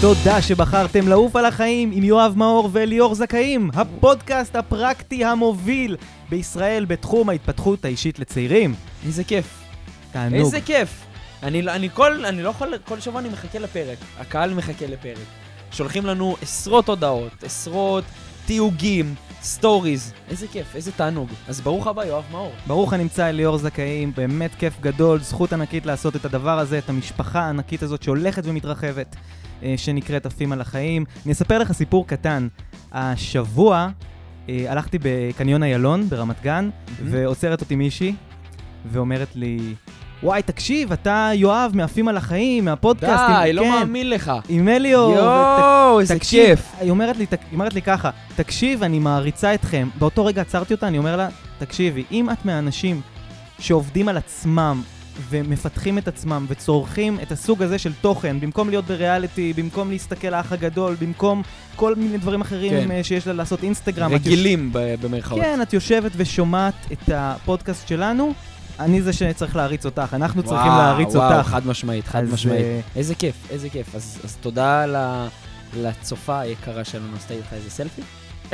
תודה שבחרתם לעוף על החיים עם יואב מאור וליאור זכאים, הפודקאסט הפרקטי המוביל בישראל בתחום ההתפתחות האישית לצעירים. איזה כיף. תענוג. איזה כיף. אני, אני, כל, אני לא יכול, כל שבוע אני מחכה לפרק. הקהל מחכה לפרק. שולחים לנו עשרות הודעות, עשרות תיוגים, סטוריז. איזה כיף, איזה תענוג. אז ברוך הבא, יואב מאור. ברוך הנמצא ליאור זכאים, באמת כיף גדול, זכות ענקית לעשות את הדבר הזה, את המשפחה הענקית הזאת שהולכת ומתרחבת, שנקראת עפים על החיים. אני אספר לך סיפור קטן. השבוע אה, הלכתי בקניון איילון ברמת גן, ועוצרת אותי מישהי, ואומרת לי, וואי, תקשיב, אתה יואב מעפים על החיים, מהפודקאסט. די, לא כן, מאמין לך. עם אליאור. יואו, איזה תקשיב, כיף. היא אומרת, לי, היא אומרת לי ככה, תקשיב, אני מעריצה אתכם. באותו רגע עצרתי אותה, אני אומר לה, תקשיבי, אם את מהאנשים שעובדים על עצמם ומפתחים את עצמם וצורכים את הסוג הזה של תוכן, במקום להיות בריאליטי, במקום להסתכל האח הגדול, במקום כל מיני דברים אחרים כן. אה, שיש לה לעשות אינסטגרם. יוש- רגילים ב- במרכאות. כן, את יושבת ושומעת את הפודקאסט שלנו, אני זה שצריך להריץ אותך, אנחנו צריכים וואו, להריץ וואו, אותך. חד משמעית, חד אז, משמעית. אה, איזה כיף, איזה כיף. אז, אז תודה ל, לצופה היקרה שלנו, עשתה איתך איזה סלפי?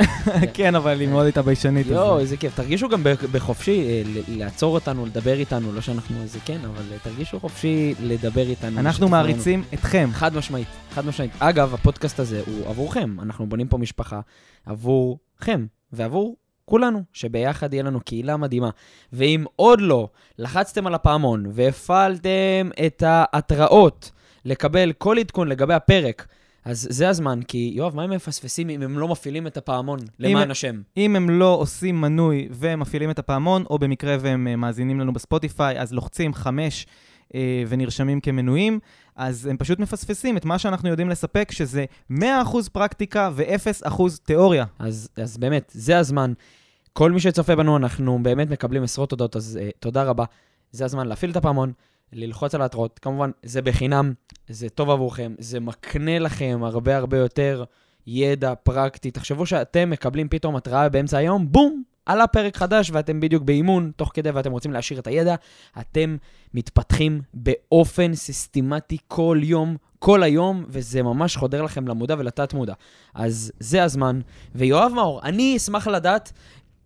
כן, אבל היא מאוד הייתה ביישנית. יואו, איזה כיף. תרגישו גם בחופשי אה, לעצור אותנו, לדבר איתנו, לא שאנחנו איזה כן, אבל אה, תרגישו חופשי לדבר איתנו. אנחנו. מעריצים אתכם. חד משמעית, חד משמעית. אגב, הפודקאסט הזה הוא עבורכם. אנחנו בונים פה משפחה עבורכם ועבור כולנו, שביחד יהיה לנו קהילה מדהימה. ואם עוד לא לחצתם על הפעמון והפעלתם את ההתראות לקבל כל עדכון לגבי הפרק, אז זה הזמן, כי יואב, מה הם מפספסים אם הם לא מפעילים את הפעמון, למען השם? אם הם לא עושים מנוי ומפעילים את הפעמון, או במקרה והם אה, מאזינים לנו בספוטיפיי, אז לוחצים חמש אה, ונרשמים כמנויים, אז הם פשוט מפספסים את מה שאנחנו יודעים לספק, שזה 100% פרקטיקה ו-0% תיאוריה. אז, אז באמת, זה הזמן. כל מי שצופה בנו, אנחנו באמת מקבלים עשרות תודות, אז uh, תודה רבה. זה הזמן להפעיל את הפעמון, ללחוץ על ההתראות. כמובן, זה בחינם, זה טוב עבורכם, זה מקנה לכם הרבה הרבה יותר ידע פרקטי. תחשבו שאתם מקבלים פתאום התראה באמצע היום, בום! עלה פרק חדש ואתם בדיוק באימון, תוך כדי ואתם רוצים להשאיר את הידע, אתם מתפתחים באופן סיסטמטי כל יום, כל היום, וזה ממש חודר לכם למודע ולתת מודע. אז זה הזמן. ויואב מאור, אני אשמח לדעת,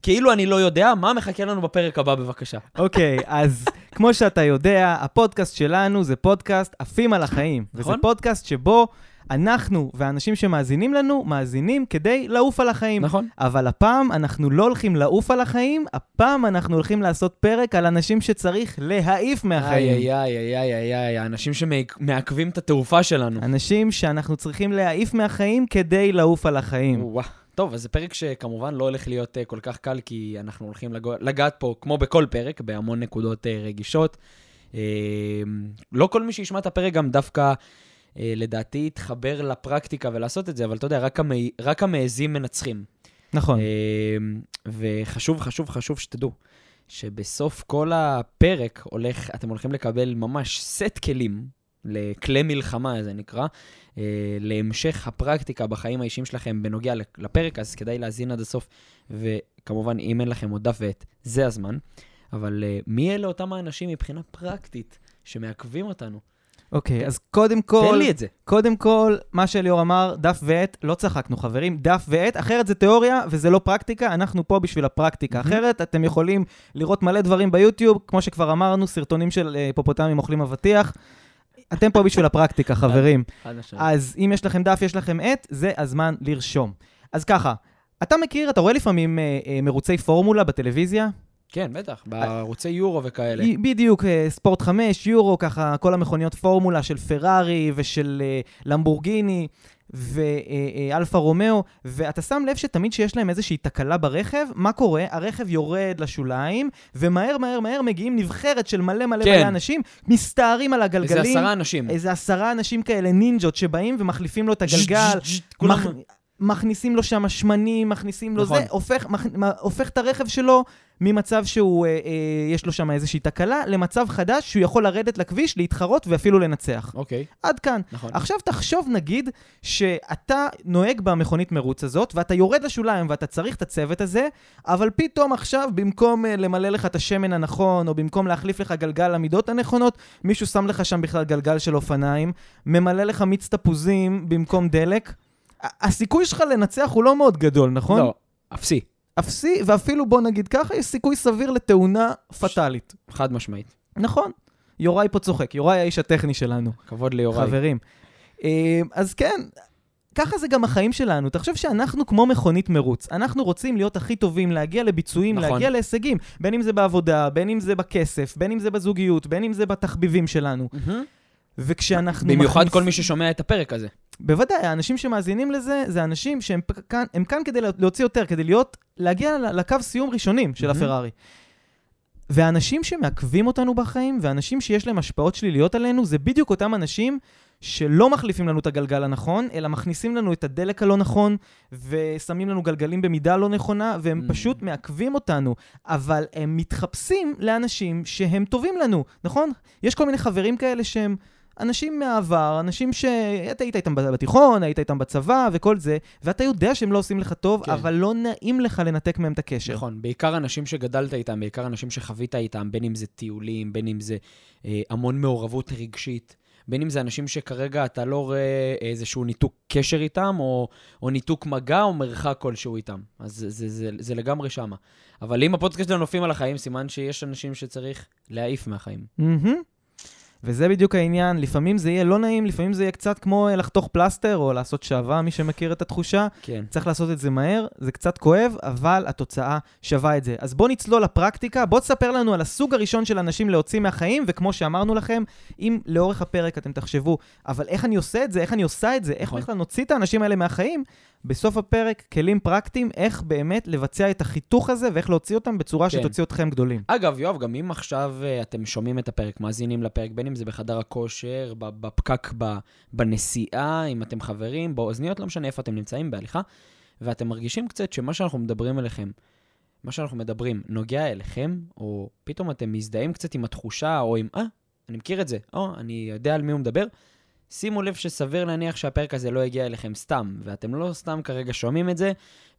כאילו אני לא יודע, מה מחכה לנו בפרק הבא בבקשה. אוקיי, אז כמו שאתה יודע, הפודקאסט שלנו זה פודקאסט עפים על החיים. נכון. וזה פודקאסט שבו אנחנו והאנשים שמאזינים לנו, מאזינים כדי לעוף על החיים. נכון? אבל הפעם אנחנו לא הולכים לעוף על החיים, הפעם אנחנו הולכים לעשות פרק על אנשים שצריך להעיף מהחיים. איי איי איי איי איי איי, האנשים שמעכבים את התעופה שלנו. אנשים שאנחנו צריכים להעיף מהחיים כדי לעוף על החיים. וואו. טוב, אז זה פרק שכמובן לא הולך להיות uh, כל כך קל, כי אנחנו הולכים לגעת פה, כמו בכל פרק, בהמון נקודות uh, רגישות. Uh, לא כל מי שישמע את הפרק גם דווקא, לדעתי, יתחבר לפרקטיקה ולעשות את זה, אבל אתה יודע, רק, המ... רק המעזים מנצחים. נכון. אה, וחשוב, חשוב, חשוב שתדעו שבסוף כל הפרק הולך, אתם הולכים לקבל ממש סט כלים לכלי מלחמה, זה נקרא, אה, להמשך הפרקטיקה בחיים האישיים שלכם בנוגע לפרק, אז כדאי להאזין עד הסוף, וכמובן, אם אין לכם עוד דף ועט, זה הזמן. אבל אה, מי אלה אותם האנשים מבחינה פרקטית שמעכבים אותנו? אוקיי, אז קודם כל... תן לי את זה. קודם כל, מה שליאור אמר, דף ועט, לא צחקנו חברים, דף ועט, אחרת זה תיאוריה וזה לא פרקטיקה, אנחנו פה בשביל הפרקטיקה. מהמם. אחרת אתם יכולים לראות מלא דברים ביוטיוב, כמו שכבר אמרנו, סרטונים של אה, היפופוטמים אוכלים אבטיח. אתם פה בשביל הפרקטיקה, חברים. אז אם יש לכם דף, יש לכם עט, זה הזמן לרשום. אז ככה, אתה מכיר, אתה רואה לפעמים אה, אה, מרוצי פורמולה בטלוויזיה? כן, בטח, בערוצי יורו וכאלה. בדיוק, אה, ספורט 5, יורו, ככה, כל המכוניות פורמולה של פרארי ושל אה, למבורגיני ואלפה רומאו, ואתה שם לב שתמיד שיש להם איזושהי תקלה ברכב, מה קורה? הרכב יורד לשוליים, ומהר מהר מהר מגיעים נבחרת של מלא מלא כן. מלא אנשים, מסתערים על הגלגלים. איזה עשרה אנשים. איזה עשרה אנשים כאלה, נינג'ות, שבאים ומחליפים לו את הגלגל. מכניסים לו שם שמנים, מכניסים לו נכון. זה, הופך, מכ, הופך את הרכב שלו ממצב שהוא, אה, אה, יש לו שם איזושהי תקלה, למצב חדש שהוא יכול לרדת לכביש, להתחרות ואפילו לנצח. אוקיי, עד כאן. נכון. עכשיו תחשוב נגיד שאתה נוהג במכונית מרוץ הזאת, ואתה יורד לשוליים ואתה צריך את הצוות הזה, אבל פתאום עכשיו, במקום uh, למלא לך את השמן הנכון, או במקום להחליף לך גלגל למידות הנכונות, מישהו שם לך שם בכלל גלגל של אופניים, ממלא לך מיץ תפוזים במקום דלק. הסיכוי שלך לנצח הוא לא מאוד גדול, נכון? לא, אפסי, אפסי, ואפילו בוא נגיד ככה, יש סיכוי סביר לתאונה פטאלית. חד משמעית. נכון. יוראי פה צוחק, יוראי האיש הטכני שלנו. כבוד ליוראי. חברים. אה, אז כן, ככה זה גם החיים שלנו. תחשוב שאנחנו כמו מכונית מרוץ. אנחנו רוצים להיות הכי טובים, להגיע לביצועים, נכון. להגיע להישגים. בין אם זה בעבודה, בין אם זה בכסף, בין אם זה בזוגיות, בין אם זה בתחביבים שלנו. מהמם. וכשאנחנו... במיוחד מכניס- כל מי ששומע את הפרק הזה. בוודאי, האנשים שמאזינים לזה, זה אנשים שהם כאן, כאן כדי להוציא יותר, כדי להיות, להגיע לקו סיום ראשונים של מהמם. הפרארי. והאנשים שמעכבים אותנו בחיים, ואנשים שיש להם השפעות שליליות עלינו, זה בדיוק אותם אנשים שלא מחליפים לנו את הגלגל הנכון, אלא מכניסים לנו את הדלק הלא נכון, ושמים לנו גלגלים במידה לא נכונה, והם Mm. פשוט מעכבים אותנו. אבל הם מתחפשים לאנשים שהם טובים לנו, נכון? יש כל מיני חברים כאלה שהם אנשים מהעבר, אנשים שאתה היית איתם בתיכון, היית איתם בצבא וכל זה, ואתה יודע שהם לא עושים לך טוב, כן. אבל לא נעים לך לנתק מהם את הקשר. נכון, בעיקר אנשים שגדלת איתם, בעיקר אנשים שחווית איתם, בין אם זה טיולים, בין אם זה אה, המון מעורבות רגשית, בין אם זה אנשים שכרגע אתה לא רואה איזשהו ניתוק קשר איתם, או, או ניתוק מגע, או מרחק כלשהו איתם. אז זה, זה, זה, זה לגמרי שמה. אבל אם הפודקאסט שלנו נופים על החיים, סימן שיש אנשים שצריך להעיף מהחיים. מהמם. וזה בדיוק העניין, לפעמים זה יהיה לא נעים, לפעמים זה יהיה קצת כמו אה, לחתוך פלסטר או לעשות שעווה, מי שמכיר את התחושה. כן. צריך לעשות את זה מהר, זה קצת כואב, אבל התוצאה שווה את זה. אז בוא נצלול לפרקטיקה, בוא תספר לנו על הסוג הראשון של אנשים להוציא מהחיים, וכמו שאמרנו לכם, אם לאורך הפרק אתם תחשבו, אבל איך אני עושה את זה, איך אני עושה את זה, איך נכון. בכלל נוציא את האנשים האלה מהחיים, בסוף הפרק, כלים פרקטיים, איך באמת לבצע את החיתוך הזה, ואיך להוציא אותם בצורה כן. שתוציא אתכם גדולים. אגב, יואב, גם אם עכשיו אה, אתם שומעים את הפרק, מאזינים לפרק, בין אם זה בחדר הכושר, בפקק בנסיעה, אם אתם חברים, באוזניות, לא משנה איפה אתם נמצאים, בהליכה, ואתם מרגישים קצת שמה שאנחנו מדברים אליכם, מה שאנחנו מדברים נוגע אליכם, או פתאום אתם מזדהים קצת עם התחושה, או עם, אה, אני מכיר את זה, או, אני יודע על מי הוא מדבר, שימו לב שסביר להניח שהפרק הזה לא הגיע אליכם סתם, ואתם לא סתם כרגע שומעים את זה,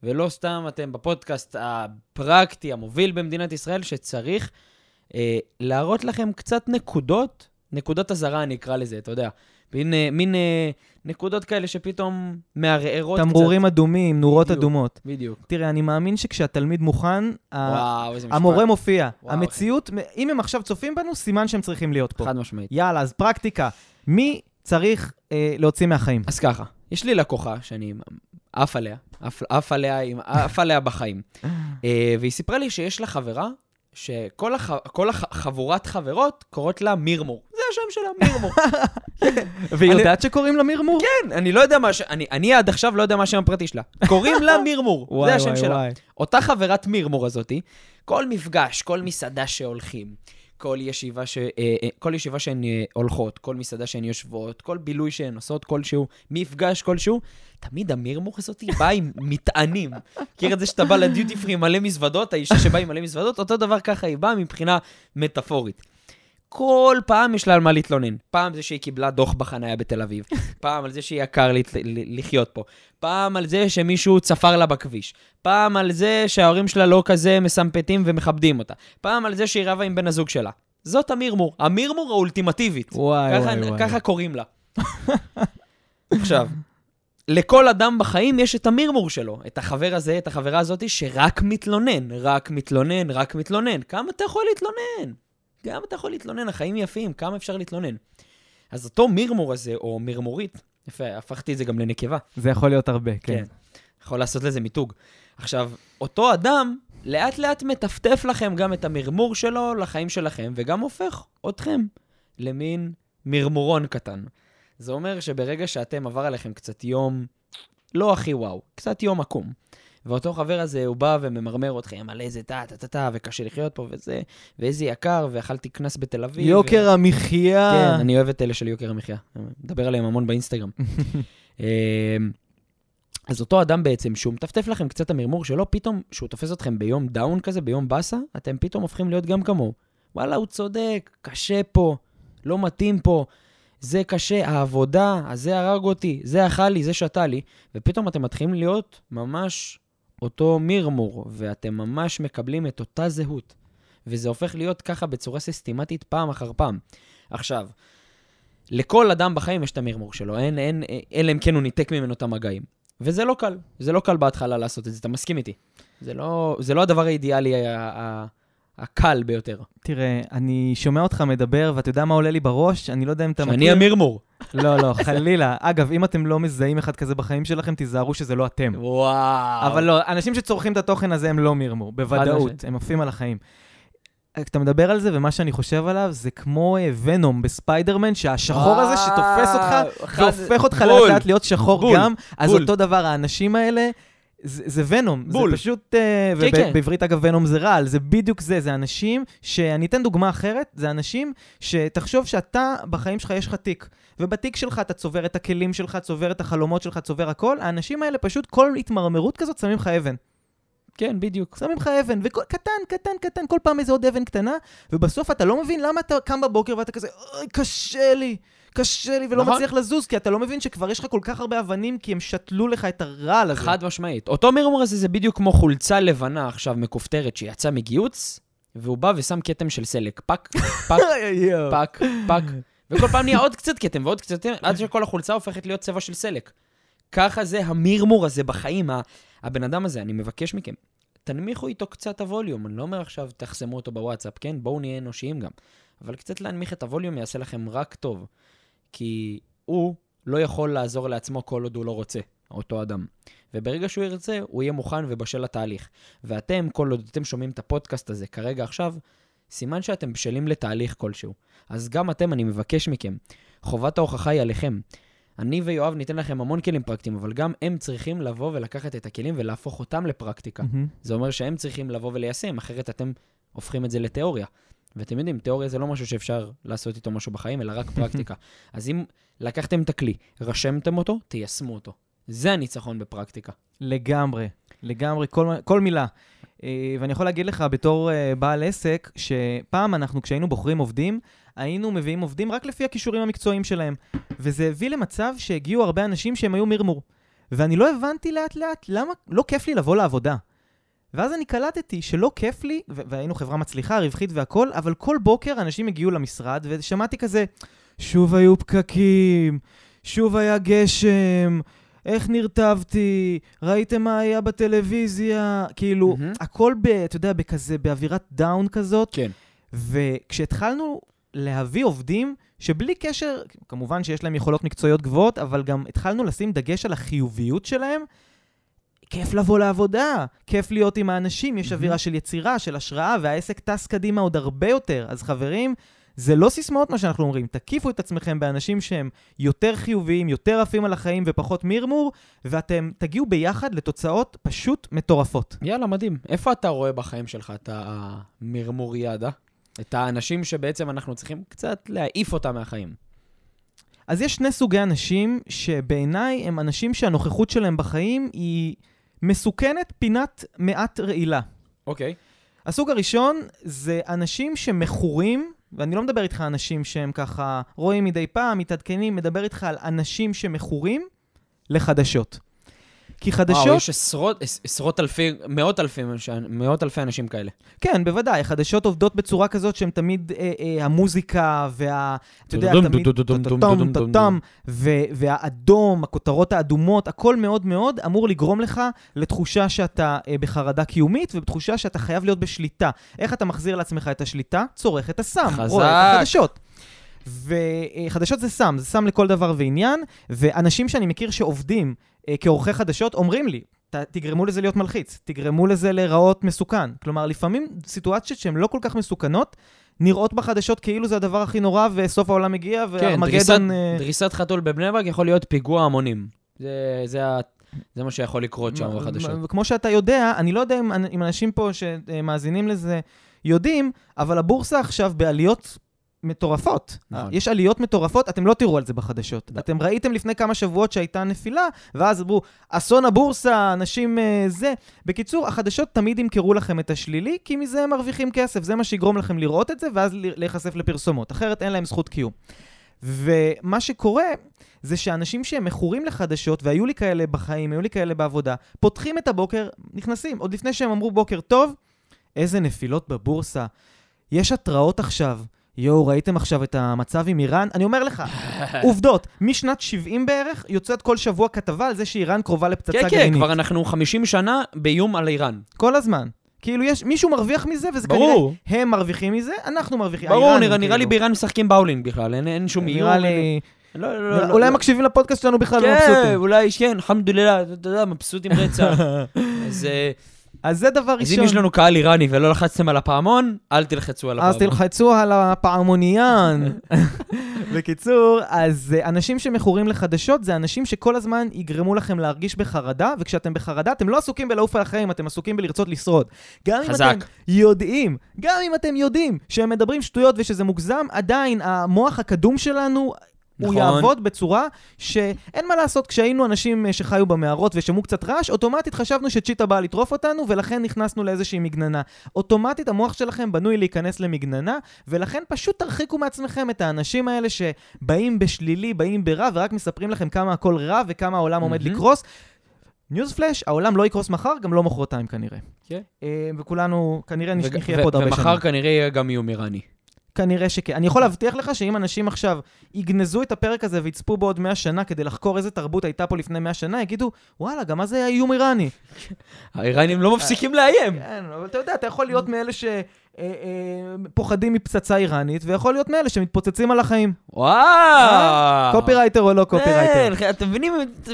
ולא סתם אתם בפודקאסט הפרקטי, המוביל במדינת ישראל, שצריך אה, להראות לכם קצת נקודות, נקודות אזהרה אני אקרא לזה, אתה יודע. מין, אה, מין אה, נקודות כאלה שפתאום מערערות קצת. תמרורים אדומים, נורות בדיוק. אדומות. בדיוק. תראה, אני מאמין שכשהתלמיד מוכן, וואו. המורה מופיע. וואו, המציאות, אם הם עכשיו צופים בנו, סימן שהם צריכים להיות פה. חד משמעית. יאללה, אז פרקטיקה. מי צריך אה, להוציא מהחיים? אז ככה, יש לי לקוחה שאני עף עליה, עף, עליה, עף עליה בחיים. אה, והיא סיפרה לי שיש לה חברה, שכל הח, הח, חבורת חברות קוראות לה מירמור. זה השם שלה, מירמור. והיא אני- יודעת שקוראים לה מירמור? כן, אני לא יודע מה ש... אני, אני עד עכשיו לא יודע מה השם הפרטי שלה. קוראים לה מירמור, זה השם שלה. אותה חברת מירמור הזאתי, כל מפגש, כל מסעדה שהולכים, כל ישיבה, ש... אה, אה, כל ישיבה שהן אה, הולכות, כל מסעדה שהן יושבות, כל בילוי שהן עושות, כלשהו, מפגש כלשהו, תמיד המירמור הזאתי באה עם מטענים. מכיר את זה שאתה בא לדיוטי פרי מלא מזוודות, האישה שבאה עם מלא מזוודות, אותו דבר ככה היא באה מבחינה מטאפורית. כל פעם יש לה על מה להתלונן. פעם זה שהיא קיבלה דוח בחניה בתל אביב, פעם על זה שהיא יקר לת- לחיות פה, פעם על זה שמישהו צפר לה בכביש, פעם על זה שההורים שלה לא כזה מסמפטים ומכבדים אותה, פעם על זה שהיא רבה עם בן הזוג שלה. זאת המירמור, המירמור האולטימטיבית. וואי, ככה, וואי, וואי. ככה קוראים לה. עכשיו, לכל אדם בחיים יש את המירמור שלו, את החבר הזה, את החברה הזאתי, שרק מתלונן, רק מתלונן, רק מתלונן. כמה אתה יכול להתלונן? כמה אתה יכול להתלונן? החיים יפים, כמה אפשר להתלונן? אז אותו מירמור הזה, או מירמורית, יפה, הפכתי את זה גם לנקבה. זה יכול להיות הרבה, כן. כן. יכול לעשות לזה מיתוג. עכשיו, אותו אדם לאט לאט מטפטף לכם גם את המרמור שלו לחיים שלכם, וגם הופך אתכם למין מרמורון קטן. זה אומר שברגע שאתם עבר עליכם קצת יום לא הכי וואו, קצת יום עקום. ואותו חבר הזה, הוא בא וממרמר אתכם על איזה טה, טה, טה, טה, וקשה לחיות פה וזה, ואיזה יקר, ואכלתי קנס בתל אביב. יוקר ו... המחיה. כן, אני אוהב את אלה של יוקר המחיה. מדבר עליהם המון באינסטגרם. אמ, אז אותו אדם בעצם, שהוא מטפטף לכם קצת את המרמור שלו, פתאום, שהוא תופס אתכם ביום דאון כזה, ביום באסה, אתם פתאום הופכים להיות גם כמוהו. וואלה, הוא צודק, קשה פה, לא מתאים פה, זה קשה, העבודה, אז זה הרג אותי, זה אכל לי, זה שתה לי, ופתאום אתם מתחילים להיות ממש אותו מרמור, ואתם ממש מקבלים את אותה זהות. וזה הופך להיות ככה בצורה סיסטמטית פעם אחר פעם. עכשיו, לכל אדם בחיים יש את המרמור שלו, אין, אין, אלא אם כן הוא ניתק ממנו את המגעים. וזה לא קל, זה לא קל בהתחלה לעשות את זה, אתה מסכים איתי. זה לא, זה לא הדבר האידיאלי ה- ה- הקל ביותר. תראה, אני שומע אותך מדבר, ואתה יודע מה עולה לי בראש? אני לא יודע אם אתה שאני המרמור. לא, לא, חלילה. אגב, אם אתם לא מזהים אחד כזה בחיים שלכם, תיזהרו שזה לא אתם. וואו. אבל לא, אנשים שצורכים את התוכן הזה הם לא מרמור, בוודאות. הם עפים על החיים. כשאתה מדבר על זה, ומה שאני חושב עליו, זה כמו אה, ונום בספיידרמן, שהשחור הזה שתופס אותך, והופך אותך. לאט לאט להיות שחור. גם, אז. אותו דבר, האנשים האלה, זה, זה ונום. בול. זה פשוט, אה, כן, כן. ובעברית אגב ונום זה רעל, זה בדיוק זה, זה אנשים, שאני אתן דוגמה אחרת, זה אנשים שתחשוב שאתה, בחיים שלך יש לך תיק, ובתיק שלך אתה צובר את הכלים שלך, צובר את החלומות שלך, צובר הכל, האנשים האלה פשוט כל התמרמרות כזאת שמים לך אבן. כן, בדיוק. שמים לך אבן, וקטן, קטן, קטן, כל פעם איזה עוד אבן קטנה, ובסוף אתה לא מבין למה אתה קם בבוקר ואתה כזה, אוי, קשה לי, קשה לי, ולא נכון. מצליח לזוז, כי אתה לא מבין שכבר יש לך כל כך הרבה אבנים, כי הם שתלו לך את הרעל הזה. חד משמעית. אותו מרמור הזה זה בדיוק כמו חולצה לבנה עכשיו מכופתרת שיצאה מגיוץ, והוא בא ושם כתם של סלק. פק, פק. פק, פק. וכל פעם נהיה עוד קצת כתם ועוד קצת כתם, עד שכל החולצה הופכת להיות צבע של סלק. ככה זה המרמור הזה בחיים, הבן אדם הזה, אני מבקש מכם, תנמיכו איתו קצת הווליום. אני לא אומר עכשיו תחסמו אותו בוואטסאפ, כן? בואו נהיה אנושיים גם. אבל קצת להנמיך את הווליום יעשה לכם רק טוב. כי הוא לא יכול לעזור לעצמו כל עוד הוא לא רוצה, אותו אדם. וברגע שהוא ירצה, הוא יהיה מוכן ובשל לתהליך. ואתם, כל עוד אתם שומעים את הפודקאסט הזה כרגע עכשיו, סימן שאתם בשלים לתהליך כלשהו. אז גם אתם, אני מבקש מכם, חובת ההוכחה היא עליכם. אני ויואב ניתן לכם המון כלים פרקטיים, אבל גם הם צריכים לבוא ולקחת את הכלים ולהפוך אותם לפרקטיקה. מהמם. זה אומר שהם צריכים לבוא וליישם, אחרת אתם הופכים את זה לתיאוריה. ואתם יודעים, תיאוריה זה לא משהו שאפשר לעשות איתו משהו בחיים, אלא רק פרקטיקה. אז אם לקחתם את הכלי, רשמתם אותו, תיישמו אותו. זה הניצחון בפרקטיקה. לגמרי, לגמרי, כל, כל מילה. אה, ואני יכול להגיד לך בתור אה, בעל עסק, שפעם אנחנו, כשהיינו בוחרים עובדים, היינו מביאים עובדים רק לפי הכישורים המקצועיים שלהם. וזה הביא למצב שהגיעו הרבה אנשים שהם היו מרמור. ואני לא הבנתי לאט לאט למה לא כיף לי לבוא לעבודה. ואז אני קלטתי שלא כיף לי, והיינו חברה מצליחה, רווחית והכול, אבל כל בוקר אנשים הגיעו למשרד, ושמעתי כזה, שוב היו פקקים, שוב היה גשם, איך נרטבתי, ראיתם מה היה בטלוויזיה, כאילו, מהמם. הכל, ב, אתה יודע, בכזה, באווירת דאון כזאת. כן. וכשהתחלנו להביא עובדים שבלי קשר, כמובן שיש להם יכולות מקצועיות גבוהות, אבל גם התחלנו לשים דגש על החיוביות שלהם, כיף לבוא לעבודה, כיף להיות עם האנשים, יש. אווירה של יצירה, של השראה, והעסק טס קדימה עוד הרבה יותר. אז חברים, זה לא סיסמאות מה שאנחנו אומרים, תקיפו את עצמכם באנשים שהם יותר חיוביים, יותר עפים על החיים ופחות מרמור, ואתם תגיעו ביחד לתוצאות פשוט מטורפות. יאללה, מדהים. איפה אתה רואה בחיים שלך את המרמוריאדה? את האנשים שבעצם אנחנו צריכים קצת להעיף אותם מהחיים. אז יש שני סוגי אנשים שבעיניי הם אנשים שהנוכחות שלהם בחיים היא מסוכנת פינת מעט רעילה. אוקיי. הסוג הראשון זה אנשים שמכורים, ואני לא מדבר איתך אנשים שהם ככה רואים מדי פעם, מתעדכנים, מדבר איתך על אנשים שמכורים לחדשות. כי חדשות... וואו, יש עשרות, עש- עשרות אלפי, מאות אלפי, מאות אלפי אנשים כאלה. כן, בוודאי, חדשות עובדות בצורה כזאת שהן תמיד אה, אה, המוזיקה וה... אתה יודע, תמיד... ו- והאדום, הכותרות האדומות, הכל מאוד מאוד אמור לגרום לך לתחושה שאתה אה, בחרדה קיומית ובתחושה שאתה חייב להיות בשליטה. איך אתה מחזיר לעצמך את השליטה? צורך את הסם. רואה את החדשות. וחדשות זה סם, זה סם לכל דבר ועניין, ואנשים שאני מכיר שעובדים אה, כעורכי חדשות אומרים לי, ת, תגרמו לזה להיות מלחיץ, תגרמו לזה להיראות מסוכן. כלומר, לפעמים סיטואציות שהן לא כל כך מסוכנות, נראות בחדשות כאילו זה הדבר הכי נורא וסוף העולם מגיע כן, דריסת, והארמגדון... אה, דריסת חתול בבני ברק יכול להיות פיגוע המונים. זה, זה, זה מה שיכול לקרות שם בחדשות. וכמו שאתה יודע, אני לא יודע אם, אם אנשים פה שמאזינים לזה יודעים, אבל הבורסה עכשיו בעליות מטורפות. נכון. יש עליות מטורפות, אתם לא תראו על זה בחדשות. לא. אתם ראיתם לפני כמה שבועות שהייתה נפילה, ואז אמרו, אסון הבורסה, אנשים אה, זה. בקיצור, החדשות תמיד ימכרו לכם את השלילי, כי מזה הם מרוויחים כסף. זה מה שיגרום לכם לראות את זה, ואז להיחשף לפרסומות. אחרת אין להם זכות קיום. ומה שקורה, זה שאנשים שהם מכורים לחדשות, והיו לי כאלה בחיים, היו לי כאלה בעבודה, פותחים את הבוקר, נכנסים, עוד לפני שהם אמרו בוקר טוב, איזה נפילות בבורסה. יש התראות עכשיו. יואו, ראיתם עכשיו את המצב עם איראן? אני אומר לך, עובדות, משנת 70 בערך, יוצאת כל שבוע כתבה על זה שאיראן קרובה לפצצה כן, גרעינית. כן, כבר אנחנו 50 שנה באיום על איראן. כל הזמן. כאילו, יש, מישהו מרוויח מזה, וזה ברור. כנראה, הם מרוויחים מזה, אנחנו מרוויחים. ברור, האיראנים, נראה נראה לי כאילו. באיראן משחקים באולינג בכלל, אין- אין שום איום. נראה לי... לא, לא, נראה- לא, אולי לא. הם מקשיבים לפודקאסט שלנו בכלל כן, ומבסוטים. אולי, כן, אלחמדולillah, אתה יודע, מבסוטים רצח. אז אה, אז זה דבר אז ראשון. אם יש לנו קהל איראני ולא לחצתם על הפעמון, אל תלחצו על אז הפעמון. תלחצו על הפעמוניין. בקיצור, אז אה, אנשים שמכורים לחדשות זה אנשים שכל הזמן יגרמו לכם להרגיש בחרדה, וכשאתם בחרדה אתם לא עסוקים בלעוף על החיים, אתם עסוקים בלרצות לשרוד. גם אם חזק. אתם יודעים, גם אם אתם יודעים שהם מדברים שטויות ושזה מוגזם, עדיין המוח הקדום שלנו... הוא נכון. יעבוד בצורה שאין מה לעשות, כשהיינו אנשים אה, שחיו במערות ושמעו קצת רעש, אוטומטית חשבנו שצ'יטה באה לטרוף אותנו, ולכן נכנסנו לאיזושהי מגננה. אוטומטית המוח שלכם בנוי להיכנס למגננה, ולכן פשוט תרחיקו מעצמכם את האנשים האלה שבאים בשלילי, באים ברע, ורק מספרים לכם כמה הכל רע וכמה העולם עומד מהמם. לקרוס. News flash, העולם לא יקרוס מחר, גם לא מחרתיים כנראה. כן. אה, וכולנו כנראה נחיה ו- פה עוד הרבה שנים. ומחר כנראה יהיה גם איום איראני. כנראה שכן. אני יכול להבטיח לך שאם אנשים עכשיו יגנזו את הפרק הזה ויצפו בעוד 100 שנה כדי לחקור איזה תרבות הייתה פה לפני 100 שנה, יגידו, וואלה, גם זה היה איום איראני? האיראנים לא מפסיקים לאיים. כן, אבל אתה יודע, אתה יכול להיות מאלה שפוחדים מפצצה איראנית, ויכול להיות מאלה שמתפוצצים על החיים. וואו. קופירייטר או לא קופירייטר. כן, אתם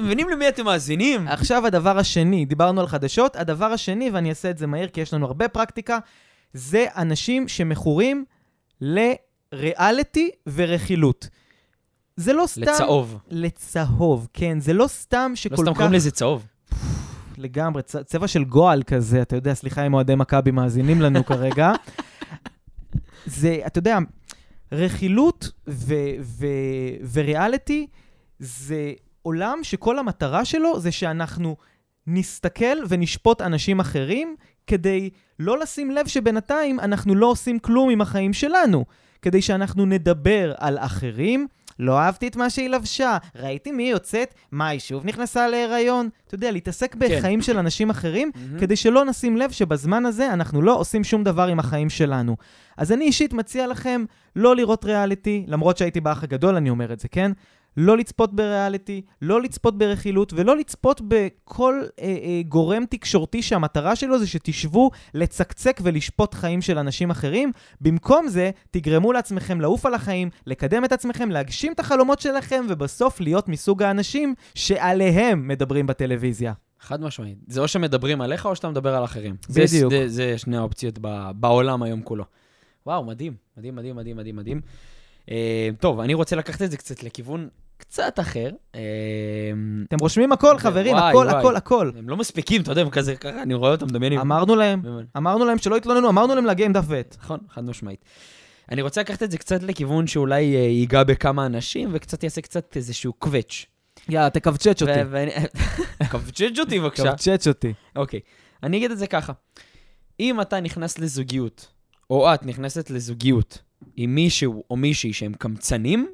מבינים למי אתם מאזינים? עכשיו הדבר השני, דיברנו על חדשות, הדבר השני, ואני אעשה את זה מהר כי יש לנו הרבה פרקטיקה, זה אנשים שמכורים לריאליטי ורכילות. זה לא סתם... לצהוב. לצהוב, כן, זה לא סתם שכל לא סתם כך... קוראים לזה צהוב. לגמרי, צ... צבע של גועל כזה, אתה יודע, סליחה אם אוהדי מכבי מאזינים לנו כרגע. זה, אתה יודע, רכילות ו- ו- וריאליטי זה עולם שכל המטרה שלו זה שאנחנו נסתכל ונשפוט אנשים אחרים כדי לא לשים לב שבינתיים אנחנו לא עושים כלום עם החיים שלנו. כדי שאנחנו נדבר על אחרים. לא אהבתי את מה שהיא לבשה, ראיתי מי יוצאת, מה, היא שוב נכנסה להיריון? אתה יודע, להתעסק בחיים של אנשים אחרים, מהמם. כדי שלא נשים לב שבזמן הזה אנחנו לא עושים שום דבר עם החיים שלנו. אז אני אישית מציע לכם לא לראות ריאליטי, למרות שהייתי באח הגדול, אני אומר את זה, כן? לא לצפות בריאליטי, לא לצפות ברכילות ולא לצפות בכל אה, אה, גורם תקשורתי שהמטרה שלו זה שתשבו לצקצק ולשפוט חיים של אנשים אחרים. במקום זה, תגרמו לעצמכם לעוף על החיים, לקדם את עצמכם, להגשים את החלומות שלכם ובסוף להיות מסוג האנשים שעליהם מדברים בטלוויזיה. חד משמעית. זה או שמדברים עליך או שאתה מדבר על אחרים. זה- בדיוק. זה, זה שני האופציות ב- בעולם היום כולו. וואו, מדהים. מדהים, מדהים, מדהים, מדהים, מדהים. אה, טוב, אני רוצה לקחת את זה קצת לכיוון קצת אחר. אה, אתם רושמים הכל, חברים, וואי, הכל, וואי. הכל, הכל. הם לא מספיקים, אתה יודע, הם כזה ככה, אני רואה אותם מדמיינים. אמרנו להם, אמרנו להם שלא יתלוננו, אמרנו להם להגיע עם דף ועט. נכון, חד משמעית. אני רוצה לקחת את זה קצת לכיוון שאולי אה, ייגע בכמה אנשים וקצת יעשה קצת איזשהו קווץ'. יאללה, תקבצ'ץ' אותי. קווצ'ץ' אותי בבקשה. קבצ'ץ' אותי. אוקיי, אני אגיד את זה ככה. אם אתה נכנס לזוגיות, או את נכנסת לזוגיות עם מישהו או מישהי שהם קמצנים,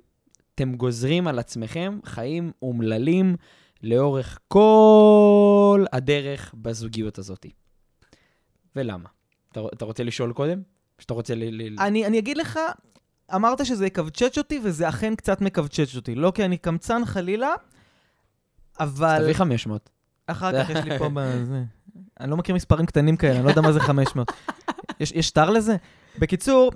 אתם גוזרים על עצמכם חיים אומללים לאורך כל הדרך בזוגיות הזאת. ולמה? אתה, אתה רוצה לשאול קודם? שאתה רוצה ל... ל... אני אני אגיד לך, אמרת שזה יקבצ'ץ' אותי, וזה אכן קצת מקבצ'ץ' אותי. לא כי אני קמצן חלילה, אבל... תביא 500. אחר כך יש לי פה בזה. אני לא מכיר מספרים קטנים כאלה, אני לא יודע מה זה 500. יש יש שטר לזה? בקיצור,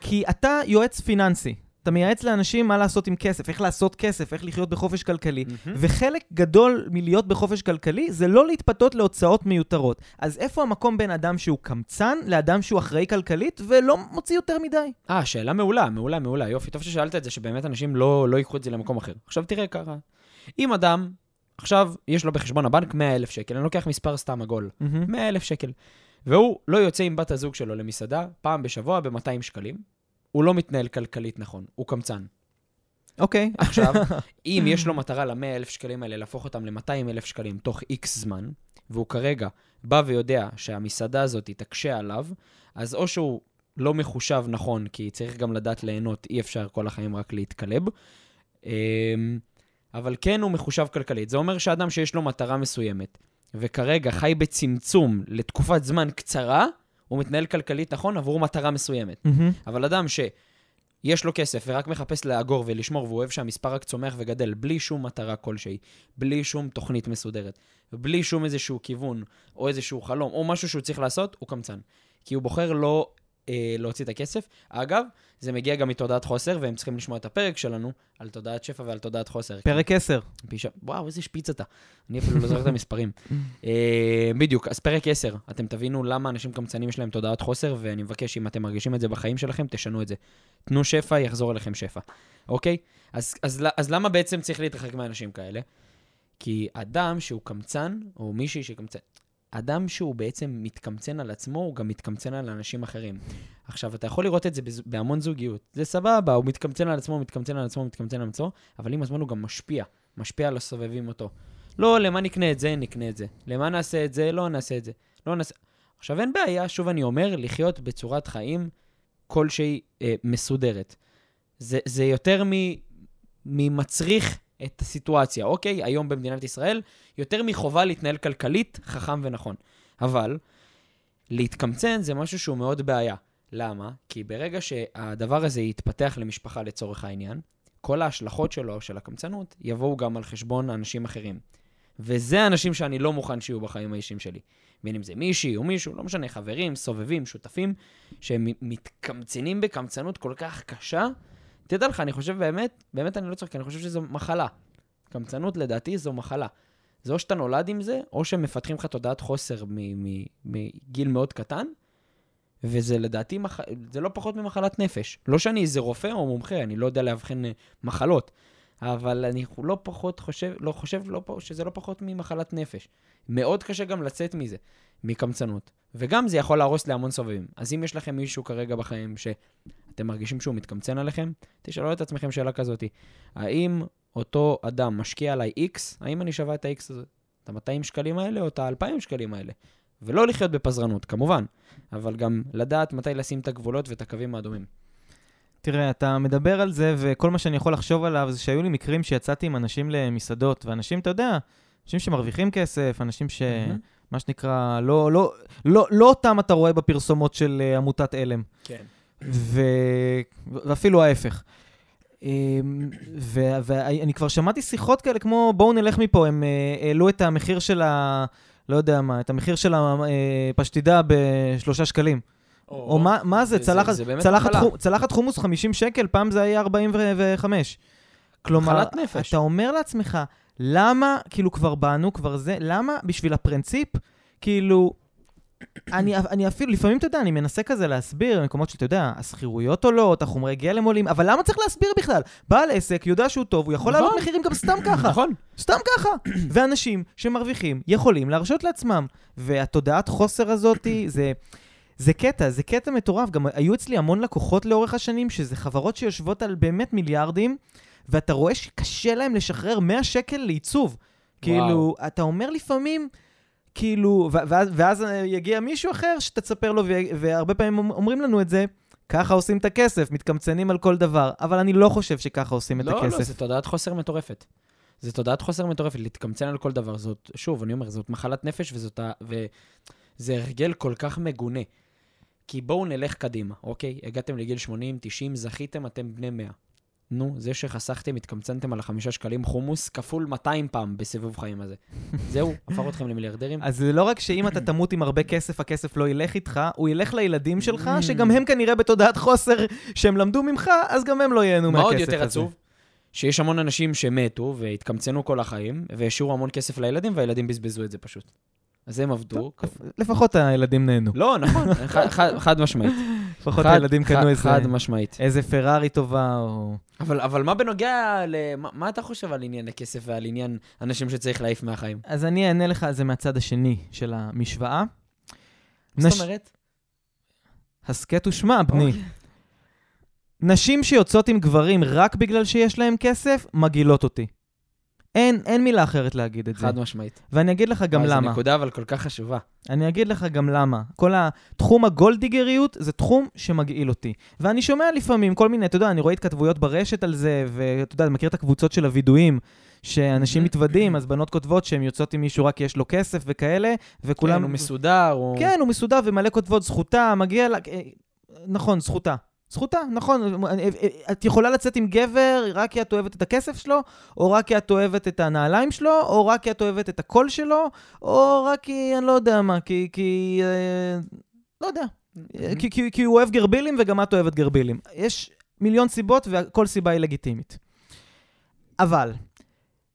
כי אתה יועץ פיננסי. אתה מייעץ לאנשים מה לעשות עם כסף, איך לעשות כסף, איך לחיות בחופש כלכלי. וחלק גדול מלהיות בחופש כלכלי זה לא להתפתות להוצאות מיותרות. אז איפה המקום בין אדם שהוא קמצן לאדם שהוא אחראי כלכלית ולא מוציא יותר מדי? אה, שאלה מעולה, מעולה, מעולה. יופי, טוב ששאלת את זה, שבאמת אנשים לא, לא ייקחו את זה למקום אחר. עכשיו תראה ככה, אם אדם, עכשיו יש לו בחשבון הבנק 100 אלף שקל, אני לוקח מספר סתם עגול, 100 אלף שקל, והוא לא יוצא עם בת הזוג שלו למסעדה פעם בשבוע ב-200 שקלים, הוא לא מתנהל כלכלית נכון, הוא קמצן. אוקיי. עכשיו, אם יש לו מטרה ל-100,000 שקלים האלה, להפוך אותם ל-200,000 שקלים תוך איקס זמן, והוא כרגע בא ויודע שהמסעדה הזאת תקשה עליו, אז או שהוא לא מחושב נכון, כי צריך גם לדעת ליהנות, אי אפשר כל החיים רק להתקלב, אמ, אבל כן הוא מחושב כלכלית. זה אומר שאדם שיש לו מטרה מסוימת, וכרגע חי בצמצום לתקופת זמן קצרה, הוא מתנהל כלכלית נכון עבור מטרה מסוימת. מהמם. אבל אדם שיש לו כסף ורק מחפש לאגור ולשמור, והוא אוהב שהמספר רק צומח וגדל, בלי שום מטרה כלשהי, בלי שום תוכנית מסודרת, בלי שום איזשהו כיוון, או איזשהו חלום, או משהו שהוא צריך לעשות, הוא קמצן. כי הוא בוחר לא אה, להוציא את הכסף. אגב, זה מגיע גם מתודעת חוסר, והם צריכים לשמוע את הפרק שלנו על תודעת שפע ועל תודעת חוסר. פרק 10. פי ש... וואו, איזה שפיץ אתה. אני אפילו לא זוכר את המספרים. אה, בדיוק, אז פרק 10, אתם תבינו למה אנשים קמצנים יש להם תודעת חוסר, ואני מבקש, אם אתם מרגישים את זה בחיים שלכם, תשנו את זה. תנו שפע, יחזור אליכם שפע, אוקיי? אז, אז, אז למה בעצם צריך להתרחק מאנשים כאלה? כי אדם שהוא קמצן, או מישהי שקמצן, אדם שהוא בעצם מתקמצן על עצמו, הוא גם מתקמצן על אנשים אחרים. עכשיו, אתה יכול לראות את זה בהמון זוגיות. זה סבבה, הוא מתקמצן על עצמו, מתקמצן על עצמו, מתקמצן על עצמו, אבל עם הזמן הוא גם משפיע. משפיע על הסובבים אותו. לא, למה נקנה את זה, נקנה את זה. למה נעשה את זה, לא נעשה את זה. לא נעשה... עכשיו, אין בעיה, שוב אני אומר, לחיות בצורת חיים כלשהי אה, מסודרת. זה, זה יותר מ, ממצריך את הסיטואציה, אוקיי? היום במדינת ישראל, יותר מחובה להתנהל כלכלית חכם ונכון. אבל להתקמצן זה משהו שהוא מאוד בעיה. למה? כי ברגע שהדבר הזה יתפתח למשפחה לצורך העניין, כל ההשלכות שלו, של הקמצנות, יבואו גם על חשבון אנשים אחרים. וזה האנשים שאני לא מוכן שיהיו בחיים האישיים שלי. בין אם זה מישהי או מישהו, לא משנה, חברים, סובבים, שותפים, שהם מתקמצנים בקמצנות כל כך קשה. תדע לך, אני חושב באמת, באמת אני לא צוחק, אני חושב שזו מחלה. קמצנות לדעתי זו מחלה. זה או שאתה נולד עם זה, או שמפתחים לך תודעת חוסר מגיל מאוד קטן, וזה לדעתי, מח... זה לא פחות ממחלת נפש. לא שאני איזה רופא או מומחה, אני לא יודע לאבחן אה, מחלות, אבל אני לא פחות חושב, לא חושב לא, פ- שזה לא פחות ממחלת נפש. מאוד קשה גם לצאת מזה, מקמצנות. וגם זה יכול להרוס להמון סובבים. אז אם יש לכם מישהו כרגע בחיים שאתם מרגישים שהוא מתקמצן עליכם, תשאלו את עצמכם שאלה כזאת, האם אותו אדם משקיע עליי X, האם אני שווה את ה-X הזה? את ה-200 שקלים האלה או את ה-2,000 שקלים האלה? ולא לחיות בפזרנות, כמובן, אבל גם לדעת מתי לשים את הגבולות ואת הקווים האדומים. תראה, אתה מדבר על זה, וכל מה שאני יכול לחשוב עליו זה שהיו לי מקרים שיצאתי עם אנשים למסעדות, ואנשים, אתה יודע, אנשים שמרוויחים כסף, אנשים ש... מה שנקרא, לא, לא, לא, לא אותם אתה רואה בפרסומות של אה, עמותת עלם, כן. ו... ואפילו ההפך. אמ, ו- ואני כבר שמעתי שיחות כאלה כמו, בואו נלך מפה, הם אה, העלו את המחיר של ה... לא יודע מה, את המחיר של הפשטידה בשלושה שקלים. או מה, מה זה, זה- צלחת, זה באמת צלחת, מחלה. חו, צלחת חומוס 50 שקל, פעם זה היה 45. כלומר, נפש. אתה אומר לעצמך, למה, כאילו כבר באנו, כבר זה, למה בשביל הפרינציפ, כאילו, אני, אני אפילו, לפעמים, אתה יודע, אני מנסה כזה להסביר במקומות שאתה יודע, השכירויות עולות, החומרי גלם עולים, אבל למה צריך להסביר בכלל? בעל עסק יודע שהוא טוב, הוא יכול נכון. להעלות מחירים גם סתם ככה. נכון. סתם ככה. ואנשים שמרוויחים יכולים להרשות לעצמם. והתודעת חוסר הזאת, זה, זה קטע, זה קטע מטורף. גם היו אצלי המון לקוחות לאורך השנים, שזה חברות שיושבות על באמת מיליארדים, ואתה רואה שקשה להם לשחרר 100 שקל לעיצוב. כאילו, אתה אומר לפעמים... כאילו, ואז, ואז יגיע מישהו אחר שאתה תספר לו, והרבה פעמים אומרים לנו את זה, ככה עושים את הכסף, מתקמצנים על כל דבר. אבל אני לא חושב שככה עושים את לא, הכסף. לא, זה תודעת חוסר מטורפת. זה תודעת חוסר מטורפת, להתקמצן על כל דבר. זאת, שוב, אני אומר, זאת מחלת נפש וזאת, ה- וזה הרגל כל כך מגונה. כי בואו נלך קדימה, אוקיי? הגעתם לגיל 80, 90, זכיתם, אתם בני 100. נו, זה שחסכתם, התקמצנתם על החמישה שקלים חומוס, כפול 200 פעם בסיבוב חיים הזה. זהו, הפך אתכם למיליארדרים. אז זה לא רק שאם אתה תמות עם הרבה כסף, הכסף לא ילך איתך, הוא ילך לילדים שלך, Mm. שגם הם כנראה בתודעת חוסר שהם למדו ממך, אז גם הם לא ייהנו מה מהכסף עוד הזה. יותר עצוב? שיש המון אנשים שמתו והתקמצנו כל החיים, והשאירו המון כסף לילדים, והילדים בזבזו את זה פשוט. אז הם עבדו. לפחות הילדים נהנו. לא, נכון, חד- משמעית. לפחות הילדים קנו איזה- חד משמעית. איזה פרארי טובה, או... אבל, אבל מה בנוגע ל... מה, מה אתה חושב על עניין הכסף ועל עניין אנשים שצריך להעיף מהחיים? אז אני אענה לך על זה מהצד השני של המשוואה. מה זאת אומרת? הסכת ושמע, בני. אוקיי. נשים שיוצאות עם גברים רק בגלל שיש להם כסף, מגעילות אותי. אין, אין מילה אחרת להגיד את זה. חד משמעית. ואני אגיד לך גם למה. זו נקודה אבל כל כך חשובה. אני אגיד לך גם למה. כל התחום הגולדיגריות זה תחום שמגעיל אותי. ואני שומע לפעמים כל מיני, אתה יודע, אני רואה התכתבויות ברשת על זה, ואתה יודע, אני מכיר את הקבוצות של הווידואים, שאנשים מתוודים, אז בנות כותבות שהן יוצאות עם מישהו רק כי יש לו כסף וכאלה, וכולם... כן, הוא מסודר, הוא... כן, הוא מסודר ומלא כותבות, זכותה, מגיע לה... אה, נכון, זכותה. זכותה, נכון. את יכולה לצאת עם גבר רק כי את אוהבת את הכסף שלו, או רק כי את אוהבת את הנעליים שלו, או רק כי את אוהבת את הקול שלו, או רק כי, אני לא יודע מה, כי... כי אה, לא יודע. כי, כי, כי הוא אוהב גרבילים וגם את אוהבת גרבילים. יש מיליון סיבות וכל סיבה היא לגיטימית. אבל,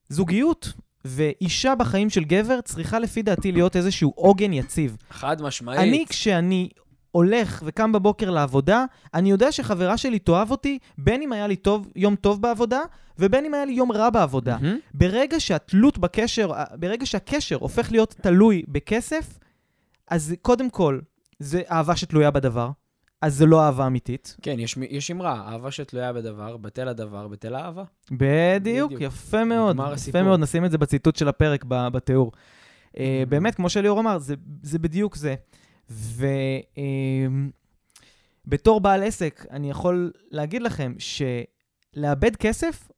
זוגיות ואישה בחיים של גבר צריכה לפי דעתי להיות איזשהו עוגן יציב. חד משמעית. אני, כשאני הולך וקם בבוקר לעבודה, אני יודע שחברה שלי תאהב אותי, בין אם היה לי טוב, יום טוב בעבודה, ובין אם היה לי יום רע בעבודה. מהמם. ברגע שהתלות בקשר, ברגע שהקשר הופך להיות תלוי בכסף, אז קודם כל, זה אהבה שתלויה בדבר, אז זה לא אהבה אמיתית. כן, יש, יש אמרה, אהבה שתלויה בדבר, בטל הדבר, בטל האהבה. בדיוק, בדיוק. יפה מאוד. נגמר יפה הסיפור. מאוד, נשים את זה בציטוט של הפרק בתיאור. אה, Mhm. באמת, כמו שליאור אמר, זה, זה בדיוק זה. ובתור בעל עסק, אני יכול להגיד לכם שלאבד כסף,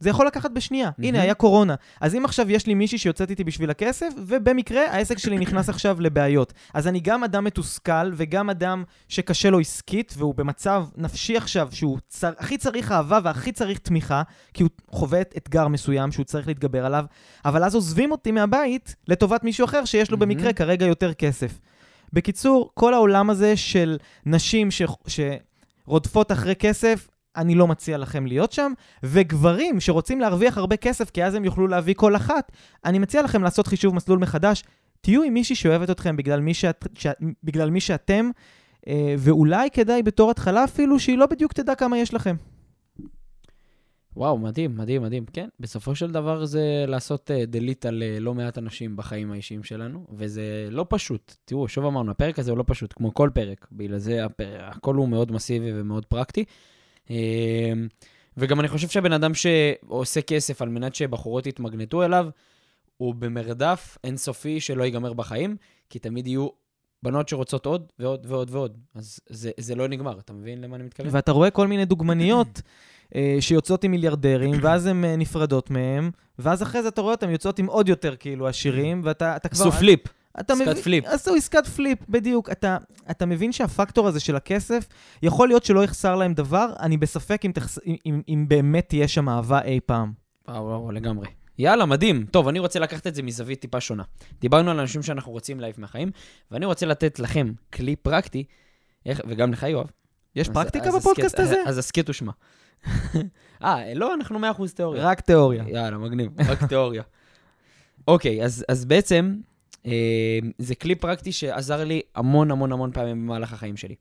זה יכול לקחת בשנייה. Mhm. הנה, היה קורונה. אז אם עכשיו יש לי מישהי שיוצאת איתי בשביל הכסף, ובמקרה העסק שלי נכנס עכשיו לבעיות. אז אני גם אדם מתוסכל, וגם אדם שקשה לו עסקית, והוא במצב נפשי עכשיו, שהוא צר... הכי צריך אהבה והכי צריך תמיכה, כי הוא חווה את אתגר מסוים שהוא צריך להתגבר עליו, אבל אז עוזבים אותי מהבית לטובת מישהו אחר שיש לו Mhm. במקרה כרגע יותר כסף. בקיצור, כל העולם הזה של נשים ש... שרודפות אחרי כסף, אני לא מציע לכם להיות שם, וגברים שרוצים להרוויח הרבה כסף, כי אז הם יוכלו להביא כל אחת, אני מציע לכם לעשות חישוב מסלול מחדש. תהיו עם מישהי שאוהבת אתכם בגלל מי, שאת, ש... בגלל מי שאתם, אה, ואולי כדאי בתור התחלה אפילו שהיא לא בדיוק תדע כמה יש לכם. וואו, מדהים, מדהים, מדהים. כן, בסופו של דבר זה לעשות uh, delete על uh, לא מעט אנשים בחיים האישיים שלנו, וזה לא פשוט. תראו, שוב אמרנו, הפרק הזה הוא לא פשוט, כמו כל פרק. בגלל זה הפר... הכל הוא מאוד מסיבי ומאוד פרקטי. Uh, וגם אני חושב שהבן אדם שעושה כסף על מנת שבחורות יתמגנטו אליו, הוא במרדף אינסופי שלא ייגמר בחיים, כי תמיד יהיו בנות שרוצות עוד ועוד ועוד ועוד. אז זה, זה לא נגמר, אתה מבין למה אני מתכוון? ואתה רואה כל מיני דוגמניות אה, שיוצאות עם מיליארדרים, ואז הן אה, נפרדות מהם, ואז אחרי זה אתה רואה אותם יוצאות עם עוד יותר כאילו עשירים, ואתה אתה כבר... עשו flip. אתה עסקת מבין- פליפ. עשו עסקת flip, בדיוק. אתה, אתה מבין שהפקטור הזה של הכסף, יכול להיות שלא יחסר להם דבר, אני בספק אם, תחס... אם, אם, אם באמת תהיה שם אהבה אי פעם. וואו, וואו, לגמרי. יאללה, מדהים. טוב, אני רוצה לקחת את זה מזווית טיפה שונה. דיברנו על אנשים שאנחנו רוצים להעיף מהחיים, ואני רוצה לתת לכם כלי פרקטי, איך, וגם לך, יואב. יש אז- פרקטיקה אז בפודקאסט הסכת- הזה? אז הסכת ושמע. אה, לא, אנחנו 100% תיאוריה. רק תיאוריה. יאללה, מגניב, רק תיאוריה. אוקיי, אז, אז בעצם, אה, זה כלי פרקטי שעזר לי המון המון המון פעמים במהלך החיים שלי.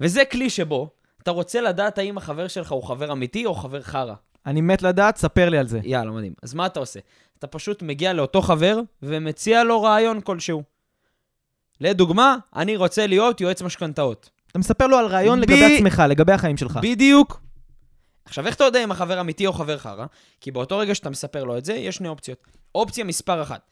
וזה כלי שבו אתה רוצה לדעת האם החבר שלך הוא חבר אמיתי או חבר חרא. אני מת לדעת, ספר לי על זה. יאללה, מדהים. אז מה אתה עושה? אתה פשוט מגיע לאותו חבר ומציע לו רעיון כלשהו. לדוגמה, אני רוצה להיות יועץ משכנתאות. אתה מספר לו על רעיון ב- לגבי עצמך, לגבי החיים שלך. בדיוק. עכשיו, איך אתה יודע אם החבר אמיתי או חבר חרא? כי באותו רגע שאתה מספר לו את זה, יש שני אופציות. אופציה מספר אחת,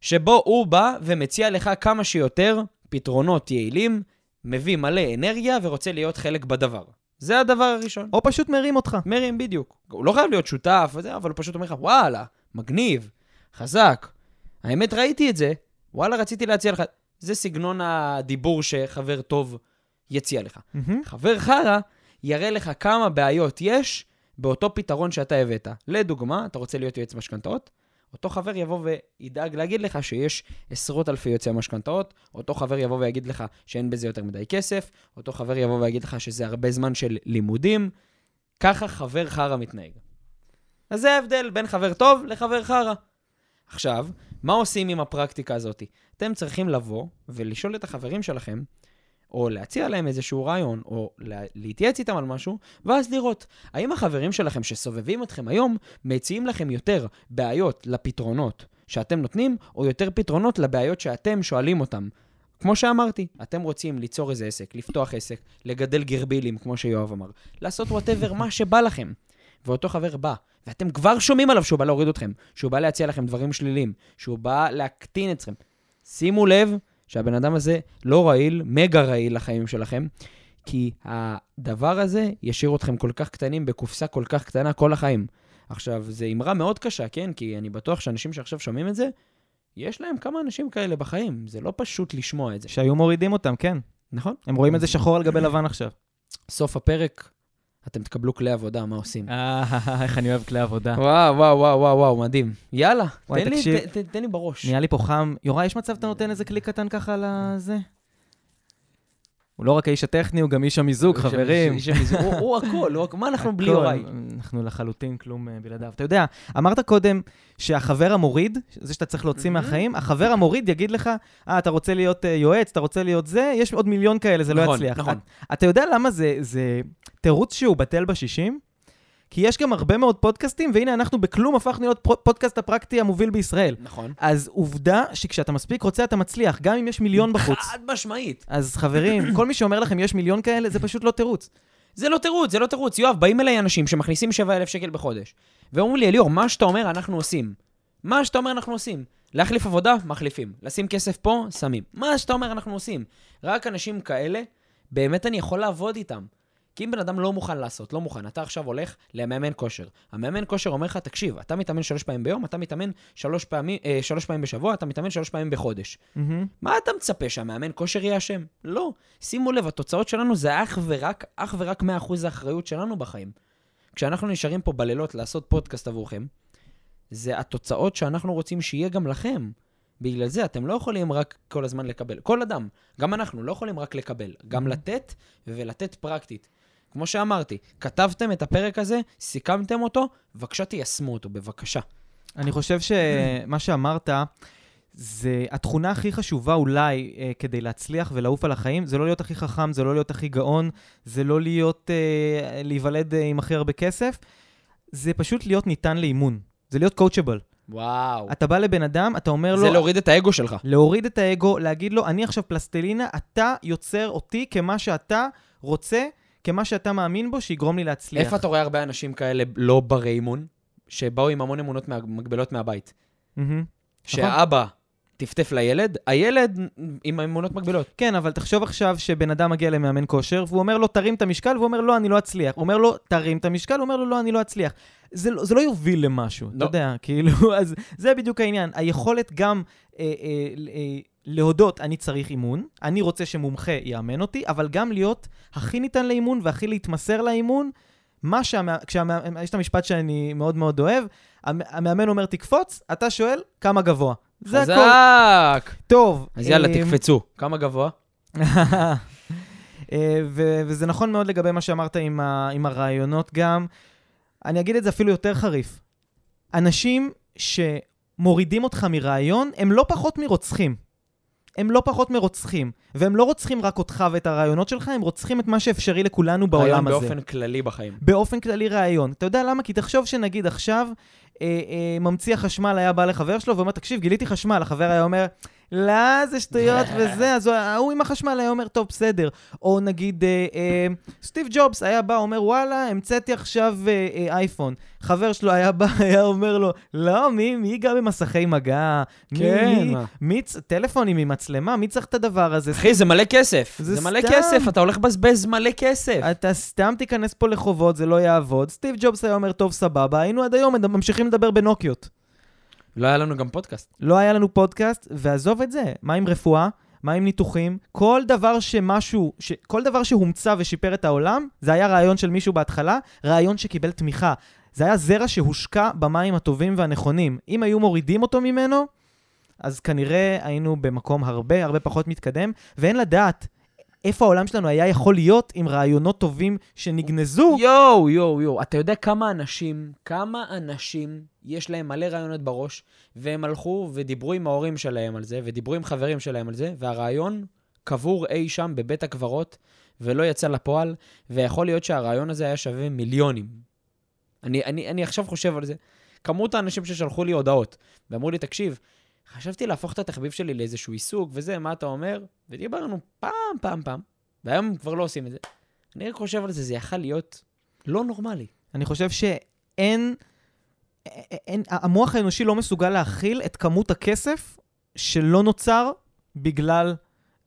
שבו הוא בא ומציע לך כמה שיותר פתרונות יעילים, מביא מלא אנרגיה ורוצה להיות חלק בדבר. זה הדבר הראשון. או פשוט מרים אותך. מרים, בדיוק. הוא לא חייב להיות שותף וזה, אבל הוא פשוט אומר לך, וואלה, מגניב, חזק. האמת, ראיתי את זה, וואלה, רציתי להציע לך. זה סגנון הדיבור שחבר טוב יציע לך. מהמם. חבר חרא יראה לך כמה בעיות יש באותו פתרון שאתה הבאת. לדוגמה, אתה רוצה להיות יועץ משכנתאות? אותו חבר יבוא וידאג להגיד לך שיש עשרות אלפי יועצי משכנתאות, אותו חבר יבוא ויגיד לך שאין בזה יותר מדי כסף, אותו חבר יבוא ויגיד לך שזה הרבה זמן של לימודים. ככה חבר חרא מתנהג. אז זה ההבדל בין חבר טוב לחבר חרא. עכשיו, מה עושים עם הפרקטיקה הזאת? אתם צריכים לבוא ולשאול את החברים שלכם, או להציע להם איזשהו רעיון, או לה- להתייעץ איתם על משהו, ואז לראות, האם החברים שלכם שסובבים אתכם היום, מציעים לכם יותר בעיות לפתרונות שאתם נותנים, או יותר פתרונות לבעיות שאתם שואלים אותם. כמו שאמרתי, אתם רוצים ליצור איזה עסק, לפתוח עסק, לגדל גרבילים, כמו שיואב אמר, לעשות וואטאבר, מה שבא לכם. ואותו חבר בא, ואתם כבר שומעים עליו שהוא בא להוריד אתכם, שהוא בא להציע לכם דברים שליליים, שהוא בא להקטין אתכם. שימו לב שהבן אדם הזה לא רעיל, מגה רעיל לחיים שלכם, כי הדבר הזה ישאיר אתכם כל כך קטנים בקופסה כל כך קטנה כל החיים. עכשיו, זו אמרה מאוד קשה, כן? כי אני בטוח שאנשים שעכשיו שומעים את זה, יש להם כמה אנשים כאלה בחיים. זה לא פשוט לשמוע את זה. שהיו מורידים אותם, כן. נכון? הם רואים את זה שחור על גבי לבן עכשיו. סוף הפרק, אתם תקבלו כלי עבודה, מה עושים? אה, איך אני אוהב כלי עבודה. וואו, וואו, וואו, וואו, וואו, מדהים. יאללה, תן לי, בראש. נהיה לי פה חם. יוראי, יש מצב שאתה נותן איזה כלי קטן ככה על הזה? הוא לא רק האיש הטכני, הוא גם איש המיזוג, חברים. איש המיזוג. הוא הכל, מה אנחנו בלי יוראי? אנחנו לחלוטין כלום אה, בלעדיו. אתה יודע, אמרת קודם שהחבר המוריד, זה שאתה צריך להוציא מהמם. מהחיים, החבר המוריד יגיד לך, אה, אתה רוצה להיות אה, יועץ, אתה רוצה להיות זה, יש עוד מיליון כאלה, זה לא נכון, יצליח. נכון. את- אתה יודע למה זה תירוץ שהוא בטל בשישים? כי יש גם הרבה מאוד פודקאסטים, והנה אנחנו בכלום הפכנו להיות פודקאסט הפרקטי המוביל בישראל. נכון. אז עובדה שכשאתה מספיק רוצה, אתה מצליח, גם אם יש מיליון בחוץ. חד משמעית. אז חברים, כל מי שאומר לכם יש מיליון כאלה, זה פשוט לא תירוץ. זה לא תירוץ, זה לא תירוץ. יואב, באים אליי אנשים שמכניסים 7,000 שקל בחודש, ואומרים לי, אליאור, מה שאתה אומר, אנחנו עושים. מה שאתה אומר, אנחנו עושים. להחליף עבודה, מחליפים. לשים כסף פה, שמים. מה שאתה אומר, אנחנו עושים. רק אנשים כאלה, באמת אני יכול לעבוד איתם. כי אם בן אדם לא מוכן לעשות, לא מוכן, אתה עכשיו הולך למאמן כושר. המאמן כושר אומר לך, תקשיב, אתה מתאמן שלוש פעמים ביום, אתה מתאמן שלוש פעמים, אה, שלוש פעמים בשבוע, אתה מתאמן שלוש פעמים בחודש. מהמם. מה אתה מצפה, שהמאמן כושר יהיה אשם? לא. שימו לב, התוצאות שלנו זה אך ורק, אך ורק 100% האחריות שלנו בחיים. כשאנחנו נשארים פה בלילות לעשות פודקאסט עבורכם, זה התוצאות שאנחנו רוצים שיהיה גם לכם. בגלל זה אתם לא יכולים רק כל הזמן לקבל. כל אדם, גם אנחנו, לא יכולים רק לקבל. גם לתת, ולתת פרקטית. כמו שאמרתי, כתבתם את הפרק הזה, סיכמתם אותו, בבקשה תיישמו אותו, בבקשה. אני חושב שמה שאמרת, זה התכונה הכי חשובה אולי אה, כדי להצליח ולעוף על החיים, זה לא להיות הכי חכם, זה לא להיות הכי גאון, זה לא להיות, אה, להיוולד אה, עם הכי הרבה כסף, זה פשוט להיות ניתן לאימון. זה להיות קואוצ'בל. וואו. אתה בא לבן אדם, אתה אומר לו... זה להוריד את האגו שלך. להוריד את האגו, להגיד לו, אני עכשיו פלסטלינה, אתה יוצר אותי כמה שאתה רוצה, כמה שאתה מאמין בו, שיגרום לי להצליח. איפה אתה רואה הרבה אנשים כאלה לא ברי אימון, שבאו עם המון אמונות מה- מגבלות מהבית? מהמם. שאבא טפטף לילד, הילד עם האמונות מגבלות. כן, אבל תחשוב עכשיו שבן אדם מגיע למאמן כושר, והוא אומר לו, תרים את המשקל, והוא אומר, לא, אני לא אצליח. הוא אומר לו, תרים את המשקל, הוא אומר לו, לא, אני לא אצליח. זה, לא- זה לא יוביל למשהו, אתה לא. יודע, כאילו, אז זה בדיוק העניין. היכולת גם אה, אה, אה, להודות, אני צריך אימון, אני רוצה שמומחה יאמן אותי, אבל גם להיות הכי ניתן לאימון והכי להתמסר לאימון. מה שהמאמן, כשהמאמן, יש את המשפט שאני מאוד מאוד אוהב, המ- המאמן אומר תקפוץ, אתה שואל כמה גבוה. זה הכל. חזק! טוב. אז יאללה, אה, תקפצו. כמה גבוה? אה, ו- וזה נכון מאוד לגבי מה שאמרת עם, ה- עם הרעיונות גם. אני אגיד את זה אפילו יותר חריף. אנשים שמורידים אותך מרעיון, הם לא פחות מרוצחים. הם לא פחות מרוצחים. והם לא רוצחים רק אותך ואת הרעיונות שלך, הם רוצחים את מה שאפשרי לכולנו בעולם הזה. באופן כללי בחיים. באופן כללי רעיון. אתה יודע למה? כי תחשוב שנגיד עכשיו, אה, אה, ממציא החשמל היה בא לחבר שלו ואומר, תקשיב, גיליתי חשמל. החבר היה אומר, לא, זה שטויות וזה, אז הוא- ההוא עם החשמל היה אומר, טוב, בסדר. או נגיד, אה, אה, סטיב ג'ובס היה בא, אומר, וואלה, המצאתי עכשיו אה, אה, אייפון. חבר שלו היה בא, היה אומר לו, לא, מי, מי ייגע במסכי מגע? מי, כן, מי? מי, טלפונים עם מצלמה? מי צריך את הדבר הזה? אחי, זה מלא כסף. זה זה מלא סתם. כסף, אתה הולך לבזבז מלא כסף. אתה סתם תיכנס פה לחובות, זה לא יעבוד. סטיב ג'ובס היה אומר, טוב, סבבה, היינו עד היום ממשיכים לדבר בנוקיות. לא היה לנו גם פודקאסט. לא היה לנו פודקאסט, ועזוב את זה. מה עם רפואה? מה עם ניתוחים? כל דבר שמשהו, ש... כל דבר שהומצא ושיפר את העולם, זה היה רעיון של מישהו בהתחלה, רעיון שקיבל תמיכה. זה היה זרע שהושקע במים הטובים והנכונים. אם היו מורידים אותו ממנו, אז כנראה היינו במקום הרבה הרבה פחות מתקדם, ואין לדעת איפה העולם שלנו היה יכול להיות עם רעיונות טובים שנגנזו. יואו, יואו, יואו. אתה יודע כמה אנשים, כמה אנשים יש להם מלא רעיונות בראש, והם הלכו ודיברו עם ההורים שלהם על זה, ודיברו עם חברים שלהם על זה, והרעיון קבור אי שם בבית הקברות, ולא יצא לפועל, ויכול להיות שהרעיון הזה היה שווה מיליונים. אני, אני, אני עכשיו חושב על זה. כמות האנשים ששלחו לי הודעות, ואמרו לי, תקשיב, חשבתי להפוך את התחביב שלי לאיזשהו עיסוק וזה, מה אתה אומר? ודיברנו פעם, פעם, פעם, והיום כבר לא עושים את זה. אני רק חושב על זה, זה יכל להיות לא נורמלי. אני חושב שאין... אין, המוח האנושי לא מסוגל להכיל את כמות הכסף שלא נוצר בגלל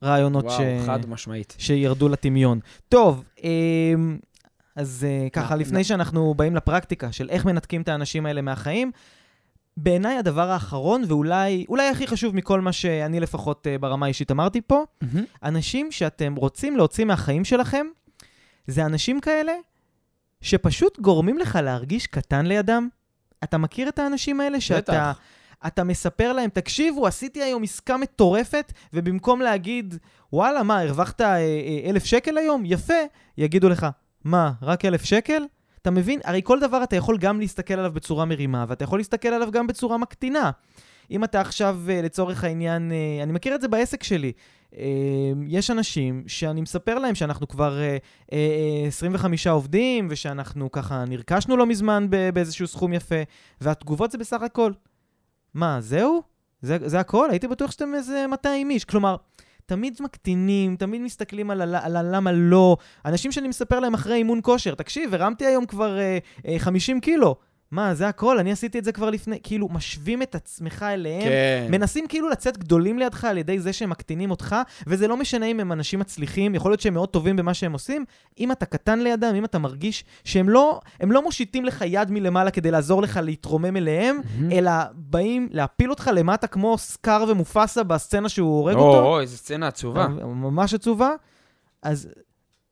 רעיונות וואו, ש... חד משמעית. שירדו לטמיון. טוב, אמ, אז אה, ככה, לפני שאנחנו באים לפרקטיקה של איך מנתקים את האנשים האלה מהחיים, בעיניי הדבר האחרון, ואולי אולי הכי חשוב מכל מה שאני לפחות אה, ברמה האישית אמרתי פה, אנשים שאתם רוצים להוציא מהחיים שלכם, זה אנשים כאלה שפשוט גורמים לך להרגיש קטן לידם. אתה מכיר את האנשים האלה שאתה... בטח. אתה מספר להם, תקשיבו, עשיתי היום עסקה מטורפת, ובמקום להגיד, וואלה, מה, הרווחת אה, אה, אלף שקל היום? יפה. יגידו לך, מה, רק אלף שקל? אתה מבין? הרי כל דבר אתה יכול גם להסתכל עליו בצורה מרימה, ואתה יכול להסתכל עליו גם בצורה מקטינה. אם אתה עכשיו, אה, לצורך העניין, אה, אני מכיר את זה בעסק שלי. אה, יש אנשים שאני מספר להם שאנחנו כבר אה, אה, אה, 25 עובדים, ושאנחנו ככה נרכשנו לא מזמן באיזשהו סכום יפה, והתגובות זה בסך הכל. מה, זהו? זה, זה הכל? הייתי בטוח שאתם איזה 200 איש. כלומר, תמיד מקטינים, תמיד מסתכלים על, ה- על הלמה לא. אנשים שאני מספר להם אחרי אימון כושר, תקשיב, הרמתי היום כבר אה, אה, 50 קילו. מה, זה הכל? אני עשיתי את זה כבר לפני... כאילו, משווים את עצמך אליהם. כן. מנסים כאילו לצאת גדולים לידך על ידי זה שהם מקטינים אותך, וזה לא משנה אם הם אנשים מצליחים, יכול להיות שהם מאוד טובים במה שהם עושים. אם אתה קטן לידם, אם אתה מרגיש שהם לא, לא מושיטים לך יד מלמעלה כדי לעזור לך להתרומם אליהם, מהמם. אלא באים להפיל אותך למטה כמו סקאר ומופסה בסצנה שהוא הורג אותו. או, איזה סצנה עצובה. ממש עצובה. אז,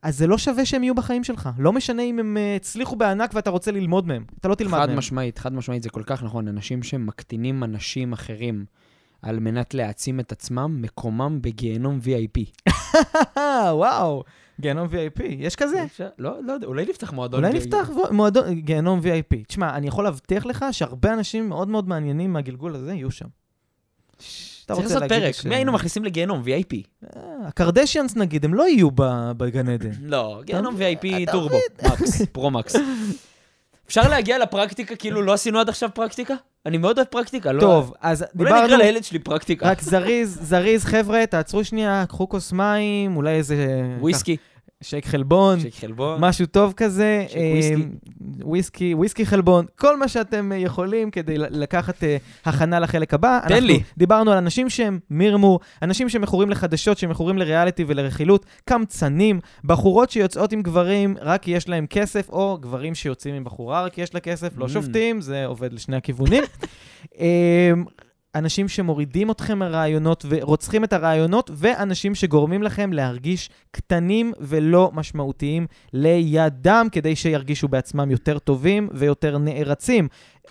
אז זה לא שווה שהם יהיו בחיים שלך. לא משנה אם הם אה, הצליחו בענק ואתה רוצה ללמוד מהם. אתה לא תלמד חד מהם. משמעית, חד משמעית, זה כל כך נכון. אנשים שמקטינים אנשים אחרים על מנת להעצים את עצמם, מקומם בגיהנום VIP. וואו, גיהנום VIP, יש כזה? אפשר- לא, לא יודע, אולי נפתח מועדון. אולי. נפתח מועדון, גיהנום VIP. תשמע, אני יכול להבטיח לך שהרבה אנשים מאוד מאוד מעניינים מהגלגול הזה יהיו שם. אתה צריך רוצה לעשות להגיד פרק, ש- מי היינו מכניסים לגיהנום? VIP. אה, הקרדשיאנס נגיד, הם לא יהיו בגן עדן. לא, גיהנום VIP טורבו, מקס, פרו-מקס. אפשר להגיע לפרקטיקה כאילו לא עשינו עד עכשיו פרקטיקה? אני מאוד אוהב פרקטיקה, לא... טוב, אז אולי דיברנו... נקרא לילד שלי פרקטיקה. רק זריז, זריז, חבר'ה, תעצרו שנייה, קחו כוס מים, אולי איזה... וויסקי, שייק חלבון, שייק חלבון. משהו טוב כזה. שייק וויסקי. אה, וויסקי, וויסקי חלבון, כל מה שאתם אה, יכולים כדי לקחת אה, הכנה לחלק הבא. תן אנחנו לי. דיברנו על אנשים שהם מרמור, אנשים שמכורים לחדשות, שמכורים לריאליטי ולרכילות, קמצנים, בחורות שיוצאות עם גברים רק כי יש להם כסף, או גברים שיוצאים עם בחורה רק כי יש לה כסף, לא Mm. שופטים, זה עובד לשני הכיוונים. אה, אנשים שמורידים אתכם מהרעיונות ורוצחים את הרעיונות, ואנשים שגורמים לכם להרגיש קטנים ולא משמעותיים לידם, כדי שירגישו בעצמם יותר טובים ויותר נערצים.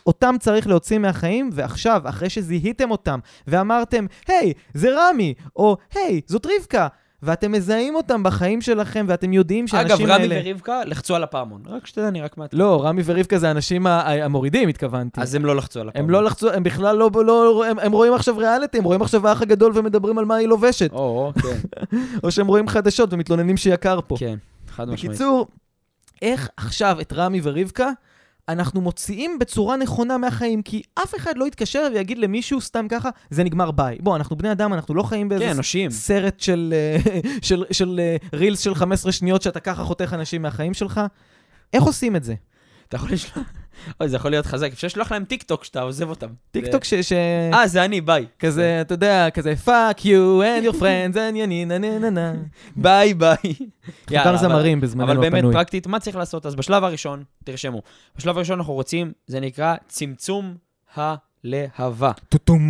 אותם צריך להוציא מהחיים, ועכשיו, אחרי שזיהיתם אותם ואמרתם, היי, זה רמי, או היי, זאת רבקה, ואתם מזהים אותם בחיים שלכם, ואתם יודעים אגב, שהאנשים רמי האלה... ורבקה לחצו על הפעמון. רק שתדע, אני רק מעט. לא, רמי ורבקה זה האנשים המורידים, התכוונתי. אז הם לא לחצו על הפעמון. הם לא לחצו, הם בכלל לא, לא הם, הם רואים עכשיו ריאליטי, הם רואים עכשיו האח הגדול ומדברים על מה היא לובשת. או, או, כן, או שהם רואים חדשות ומתלוננים שיקר פה. כן, חד משמעית. בקיצור, איך עכשיו את רמי ורבקה אנחנו מוציאים בצורה נכונה מהחיים? כי אף אחד לא יתקשר ויגיד למישהו סתם ככה, זה נגמר ביי. בוא, אנחנו בני אדם, אנחנו לא חיים באיזה כן, אנושים. סרט של, אה, של, של אה, רילס של 15 שניות שאתה ככה חותך אנשים מהחיים שלך. איך עושים את זה? אתה יכול לשלוח... אוי, זה יכול להיות חזק. אפשר לשלוח להם טיק טוק שאתה עוזב אותם. טיק טוק ש... אה, זה אני, ביי. כזה, אתה יודע, כזה, fuck you and your friends and ינין, נה נה נה. ביי ביי. אותם יאללה, אבל- זמרים אבל בזמננו באמת, הפנוי. פרקטית, מה צריך לעשות? אז בשלב הראשון, תרשמו, בשלב הראשון אנחנו רוצים, זה נקרא צמצום הלהבה. טוטום.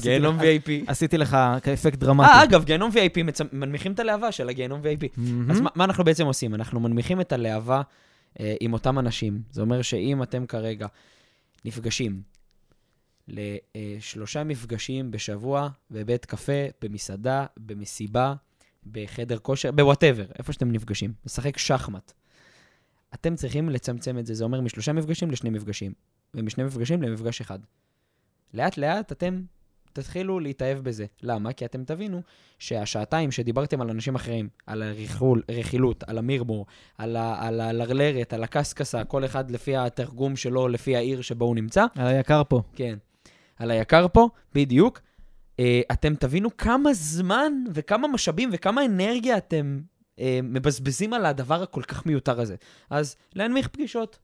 גיהנום VIP. עשיתי לך כאפקט דרמטי. אה, אגב, גיהנום VIP, מנמיכים את הלהבה של הגיהנום VIP. אז מה, אנחנו בעצם עושים? אנחנו מנמיכים את הלהבה עם אותם אנשים. זה אומר שאם אתם כרגע נפגשים לשלושה מפגשים בשבוע, בבית קפה, במסעדה, במסיבה, בחדר כושר, בוואטאבר, איפה שאתם נפגשים, לשחק שחמט. אתם צריכים לצמצם את זה, זה אומר משלושה מפגשים לשני מפגשים, ומשני מפגשים למפגש אחד. לאט לאט אתם תתחילו להתאהב בזה. למה? כי אתם תבינו שהשעתיים שדיברתם על אנשים אחרים, על הרכול, רכילות, על המרמור, על, ה, על הלרלרת, על הקסקסה, כל אחד לפי התרגום שלו, לפי העיר שבו הוא נמצא, על היקר פה. כן. על היקר פה, בדיוק, אה, אתם תבינו כמה זמן וכמה משאבים וכמה אנרגיה אתם אה, מבזבזים על הדבר הכל כך מיותר הזה. אז להנמיך פגישות.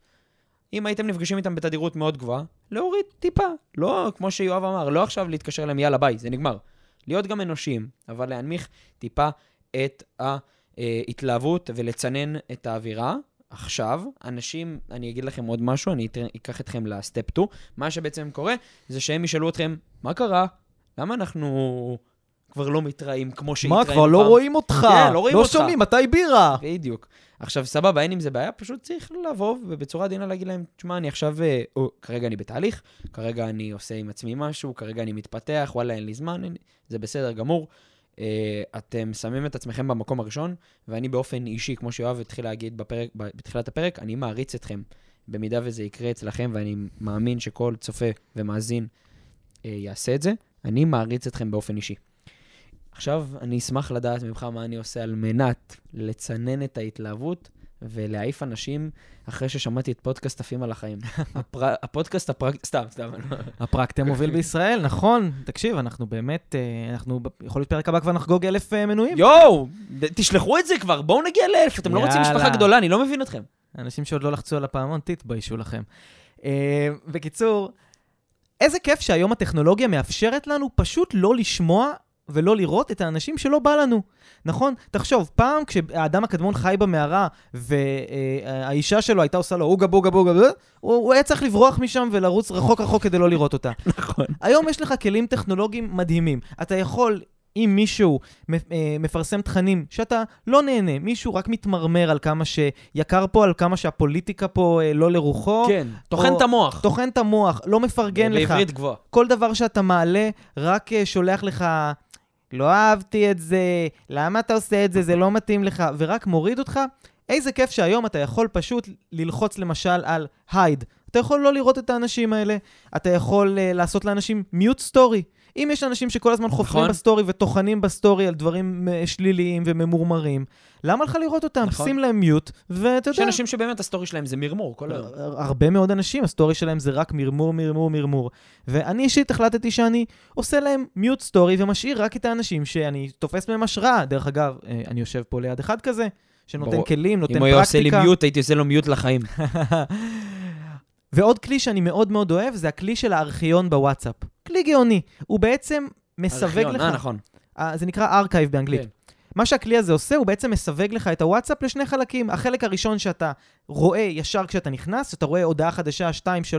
אם הייתם נפגשים איתם בתדירות מאוד גבוהה, להוריד טיפה. לא, כמו שיואב אמר, לא עכשיו להתקשר אליהם, יאללה, ביי, זה נגמר. להיות גם אנושיים, אבל להנמיך טיפה את ההתלהבות ולצנן את האווירה. עכשיו, אנשים, אני אגיד לכם עוד משהו, אני אקח אתכם לסטפ 2. מה שבעצם קורה, זה שהם ישאלו אתכם, מה קרה? למה אנחנו כבר לא מתראים כמו שהתראינו פעם? מה, כבר לא רואים אותך. כן, לא רואים לא אותך. לא שומעים, מתי בירה? בדיוק. עכשיו, סבבה, אין עם זה בעיה, פשוט צריך לבוא ובצורה עדינה להגיד להם, תשמע, אני עכשיו, אה, או, כרגע אני בתהליך, כרגע אני עושה עם עצמי משהו, כרגע אני מתפתח, וואלה, אין לי זמן, אין, זה בסדר גמור. Uh, אתם שמים את עצמכם במקום הראשון, ואני באופן אישי, כמו שיואב התחיל להגיד בפרק, בתחילת הפרק, אני מעריץ אתכם. במידה וזה יקרה אצלכם, ואני מאמין שכל צופה ומאזין uh, יעשה את זה, אני מעריץ אתכם באופן אישי. עכשיו, אני אשמח לדעת ממך מה אני עושה על מנת לצנן את ההתלהבות ולהעיף אנשים אחרי ששמעתי את פודקאסט עפים על החיים. הפר... הפודקאסט הפרק... סתם, סתם. הפרקטי המוביל בישראל, נכון. תקשיב, אנחנו באמת, אה, אנחנו, יכול להיות פרק הבא כבר נחגוג אלף אה, מנויים. יואו, תשלחו את זה כבר, בואו נגיע לאלף, אתם לא רוצים משפחה גדולה, אני לא מבין אתכם. אנשים שעוד לא לחצו על הפעמון, תתביישו לכם. אה, בקיצור, איזה כיף שהיום הטכנולוגיה מאפשרת לנו פשוט לא לשמוע ולא לראות את האנשים שלא בא לנו. נכון? תחשוב, פעם כשהאדם הקדמון חי במערה והאישה שלו הייתה עושה לו אוגה בוגה בוגה, הוא, הוא היה צריך לברוח משם ולרוץ רחוק רחוק כדי לא לראות אותה. נכון. היום יש לך כלים טכנולוגיים מדהימים. אתה יכול אם מישהו אה, מפרסם תכנים שאתה לא נהנה, מישהו רק מתמרמר על כמה שיקר פה, על כמה שהפוליטיקה פה אה, לא לרוחו. כן, טוחן את המוח. טוחן את המוח, לא מפרגן לך. בעברית גבוהה. כל דבר שאתה מעלה, רק אה, שולח לך... לא אהבתי את זה, למה אתה עושה את זה, זה לא מתאים לך, ורק מוריד אותך, איזה כיף שהיום אתה יכול פשוט ללחוץ למשל על הייד. אתה יכול לא לראות את האנשים האלה, אתה יכול אה, לעשות לאנשים מיוט סטורי. אם יש אנשים שכל הזמן חופרים נכון. בסטורי וטוחנים בסטורי על דברים אה, שליליים וממורמרים, למה לך לראות אותם? נכון. שים להם מיוט, ואתה יודע... יש אנשים שבאמת הסטורי שלהם זה מרמור כל היום. הרבה מאוד אנשים, הסטורי שלהם זה רק מרמור, מרמור, מרמור. ואני אישית החלטתי שאני עושה להם מיוט סטורי ומשאיר רק את האנשים שאני תופס מהם השראה. דרך אגב, אה, אני יושב פה ליד אחד כזה, שנותן ברור. כלים, נותן פרקטיקה. אם הוא היה עושה לי מיוט, הייתי עושה לו מיוט לחיים. ועוד כלי שאני מאוד מאוד אוהב, זה הכלי של הארכיון בוואטסאפ. כלי גאוני. הוא בעצם מסווג ארכיון, לך... אה, נכון. אה, זה נקרא archive באנגלית. כן. מה שהכלי הזה עושה, הוא בעצם מסווג לך את הוואטסאפ לשני חלקים. החלק הראשון שאתה רואה ישר כשאתה נכנס, אתה רואה הודעה חדשה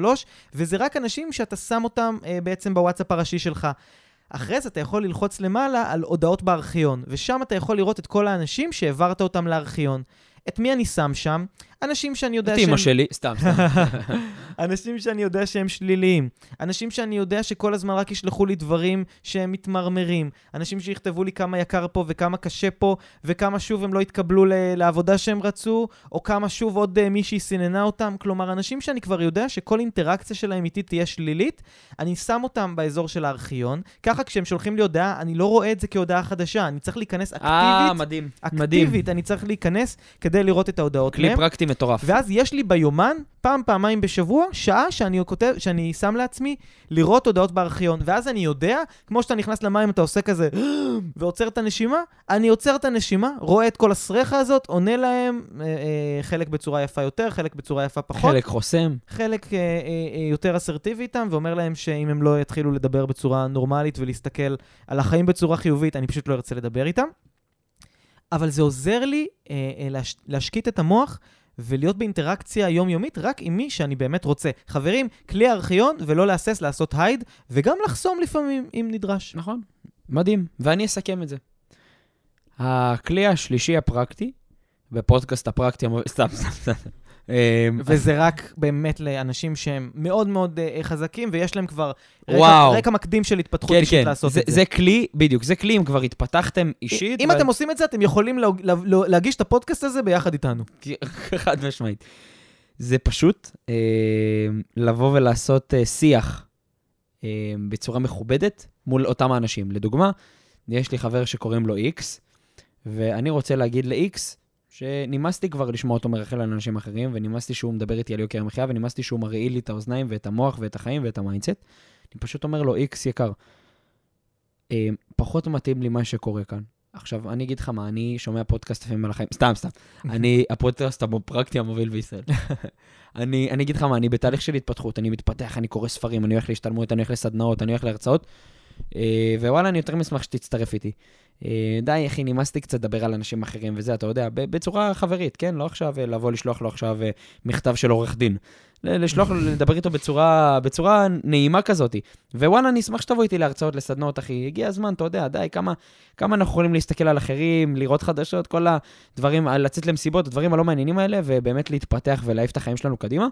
2-3, וזה רק אנשים שאתה שם אותם אה, בעצם בוואטסאפ הראשי שלך. אחרי זה אתה יכול ללחוץ למעלה על הודעות בארכיון, ושם אתה יכול לראות את כל האנשים שהעברת אותם לארכיון. את מי אני שם שם? אנשים שאני יודע שהם... את אמא שלי, סתם, סתם. אנשים שאני יודע שהם שליליים. אנשים שאני יודע שכל הזמן רק ישלחו לי דברים שהם מתמרמרים. אנשים שיכתבו לי כמה יקר פה וכמה קשה פה, וכמה שוב הם לא התקבלו לעבודה שהם רצו, או כמה שוב עוד uh, מישהי סיננה אותם. כלומר, אנשים שאני כבר יודע שכל אינטראקציה שלהם איתי תהיה שלילית, אני שם אותם באזור של הארכיון. ככה כשהם שולחים לי הודעה, אני לא רואה את זה כהודעה חדשה. אני צריך להיכנס אקטיבית. אה, מדהים. אקטיבית, מדהים. אני צריך להיכנס כדי לראות את ההודעות כלי פרקטי מטורף. ואז יש לי ביומן, פעם, פעמיים בשבוע, שעה שאני כותב, שאני שם לעצמי לראות הודעות בארכיון. ואז אני יודע, כמו שאתה נכנס למים, אתה עושה כזה, ועוצר את הנשימה, אני עוצר את הנשימה, רואה את כל הסרחה הזאת, עונה להם, אה, אה, חלק בצורה יפה יותר, חלק בצורה יפה פחות. חלק חוסם. חלק אה, אה, אה, יותר אסרטיבי איתם, ואומר להם שאם הם לא יתחילו לדבר בצורה נורמלית ולהסתכל על החיים בצורה חיובית, אני פשוט לא ארצה לדבר איתם. אבל זה עוזר לי אה, אה, להש, להשקיט את המוח ולהיות באינטראקציה יומיומית רק עם מי שאני באמת רוצה. חברים, כלי הארכיון ולא להסס לעשות הייד, וגם לחסום לפעמים אם נדרש. נכון, מדהים. ואני אסכם את זה. הכלי השלישי הפרקטי, בפודקאסט הפרקטי, סתם, סתם, סתם. אמ, וזה רק באמת לאנשים שהם מאוד מאוד uh, חזקים, ויש להם כבר רקע, רקע מקדים של התפתחות כן, אישית כן. לעשות זה, את זה. זה כלי, בדיוק, זה כלי אם כבר התפתחתם אישית. אם ו... אתם עושים את זה, אתם יכולים לה, לה, לה, להגיש את הפודקאסט הזה ביחד איתנו. חד משמעית. זה פשוט אה, לבוא ולעשות אה, שיח אה, בצורה מכובדת מול אותם האנשים. לדוגמה, יש לי חבר שקוראים לו איקס, ואני רוצה להגיד לאיקס, שנמאסתי כבר לשמוע אותו מרחל על אנשים אחרים, ונמאסתי שהוא מדבר איתי על יוקר המחיה, ונמאסתי שהוא מרעיל לי את האוזניים ואת המוח ואת החיים ואת ה mindset. אני פשוט אומר לו, איקס יקר, אה, פחות מתאים לי מה שקורה כאן. עכשיו, אני אגיד לך מה, אני שומע פודקאסט לפעמים על החיים, סתם, סתם. אני, הפודקאסט הפרקטי המוביל בישראל. אני, אני אגיד לך מה, אני בתהליך של התפתחות, אני מתפתח, אני קורא ספרים, אני הולך להשתלמות, אני הולך לסדנאות, אני הולך להרצאות, אה, ווואלה, אני יותר משמח שתצטרף איתי. אה, די, אחי, נמאס לי קצת לדבר על אנשים אחרים וזה, אתה יודע, בצורה חברית, כן? לא עכשיו אה, לבוא לשלוח לו עכשיו מכתב של עורך דין. לשלוח לו, לדבר איתו בצורה, בצורה נעימה כזאת. ווואלה, אני אשמח שתבוא איתי להרצאות, לסדנות, אחי. הגיע הזמן, אתה יודע, די, כמה, כמה אנחנו יכולים להסתכל על אחרים, לראות חדשות, כל הדברים, לצאת למסיבות, הדברים הלא מעניינים האלה, ובאמת להתפתח ולהעיף את החיים שלנו קדימה.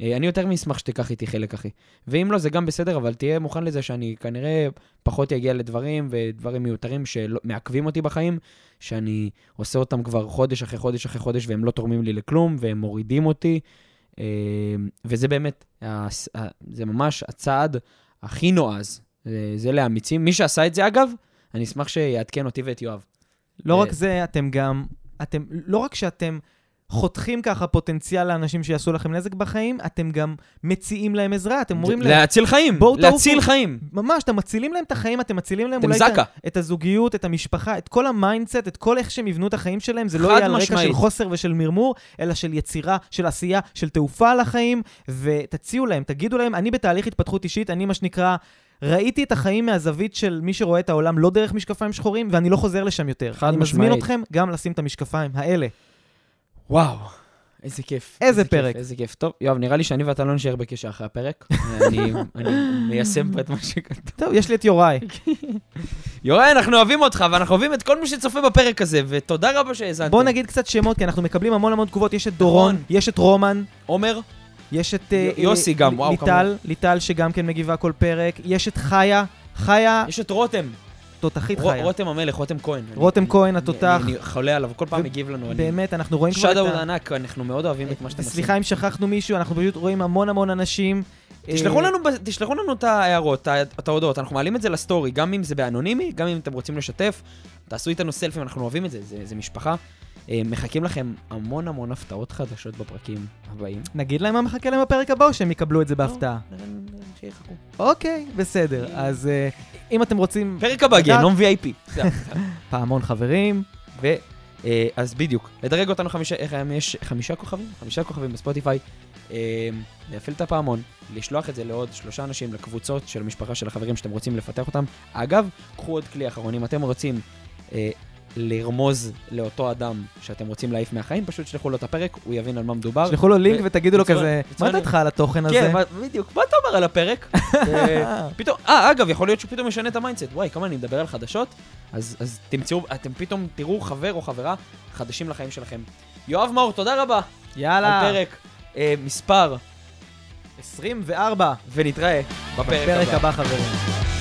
אה, אני יותר מאשמח שתיקח איתי חלק, אחי. ואם לא, זה גם בסדר, אבל תהיה מוכן לזה שאני כנראה פחות אגיע לדברים ודברים מיותרים שמעכבים אותי בחיים, שאני עושה אותם כבר חודש אחרי חודש אחרי חודש, והם לא תורמים לי לכלום, והם מורידים אותי. אה, וזה באמת, זה ממש הצעד הכי נועז. זה לאמיצים. מי שעשה את זה, אגב, אני אשמח שיעדכן אותי ואת יואב. לא רק זה, אתם גם, אתם, לא רק שאתם חותכים ככה פוטנציאל לאנשים שיעשו לכם נזק בחיים, אתם גם מציעים להם עזרה, אתם אומרים להם... להציל חיים, להציל תעופו. חיים. ממש, אתם מצילים להם את החיים, אתם מצילים להם אולי את, את הזוגיות, את המשפחה, את כל ה mindset, את כל איך שהם יבנו את החיים שלהם, זה לא יהיה על רקע של חוסר ושל מרמור, אלא של יצירה, של עשייה, של תעופה על החיים, ותציעו להם, תגידו להם, אני בתהליך התפתחות אישית, אני מה שנקרא... ראיתי את החיים מהזווית של מי שרואה את העולם לא דרך משקפיים שחורים, ואני לא חוזר לשם יותר. חד משמעית. אני מזמין אתכם גם לשים את המשקפיים האלה. וואו, איזה כיף. איזה פרק. איזה כיף. טוב, יואב, נראה לי שאני ואתה לא נשאר בקשר אחרי הפרק. אני מיישם פה את מה שכתוב. טוב, יש לי את יוראי. יוראי, אנחנו אוהבים אותך, ואנחנו אוהבים את כל מי שצופה בפרק הזה, ותודה רבה שהאזנתם. בוא נגיד קצת שמות, כי אנחנו מקבלים המון המון תגובות. יש את דורון, נכון. יש את רומן. עומר. יש את... אה, יוסי גם, וואו, כמובן. ליטל, ליטל שגם כן מגיבה כל פרק. יש את חיה. חיה... יש את רותם. תותחית חיה. רותם המלך, רותם כהן. רותם כהן, התותח. אני חולה עליו, כל פעם מגיב לנו. באמת, אנחנו רואים כבר את ה... שדאו ענק, אנחנו מאוד אוהבים את מה שאתם עושים. סליחה אם שכחנו מישהו, אנחנו פשוט רואים המון המון אנשים. תשלחו אה, לנו, תשלחו לנו את ההערות, את ההודעות, אנחנו מעלים את זה לסטורי, גם אם זה באנונימי, גם אם אתם רוצים לשתף, תעשו איתנו סלפים, אנחנו אוהבים את זה, זה, זה משפחה. אה, מחכים לכם המון המון הפתעות חדשות בפרקים הבאים. נגיד להם מה מחכה להם בפרק הבא, או שהם יקבלו את זה בהפתעה? לא, שיחכו. אוקיי, בסדר. אז אה, אם אתם רוצים... פרק הבא, גיהנום VIP. פעמון חברים. ו... אז בדיוק, לדרג אותנו חמישה, איך יש חמישה כוכבים? חמישה כוכבים בספוטיפיי. להפעיל את הפעמון, לשלוח את זה לעוד שלושה אנשים לקבוצות של המשפחה של החברים שאתם רוצים לפתח אותם. אגב, קחו עוד כלי אחרון, אם אתם רוצים אה, לרמוז לאותו אדם שאתם רוצים להעיף מהחיים, פשוט שלחו לו את הפרק, הוא יבין על מה מדובר. שלחו לו לינק ותגידו לו כזה, מה דעתך על התוכן הזה? כן, בדיוק, מה אתה אומר על הפרק? פתאום, אה, אגב, יכול להיות שהוא פתאום משנה את ה mindset. וואי, כמה אני מדבר על חדשות, אז תמצאו, אתם פתאום תראו חבר או חברה חדשים לחיים שלכם. יואב מאור, תודה רבה. יאללה. על פרק אה, מספר 24. ונתראה בפרק הבא. בפרק הבא, חברים.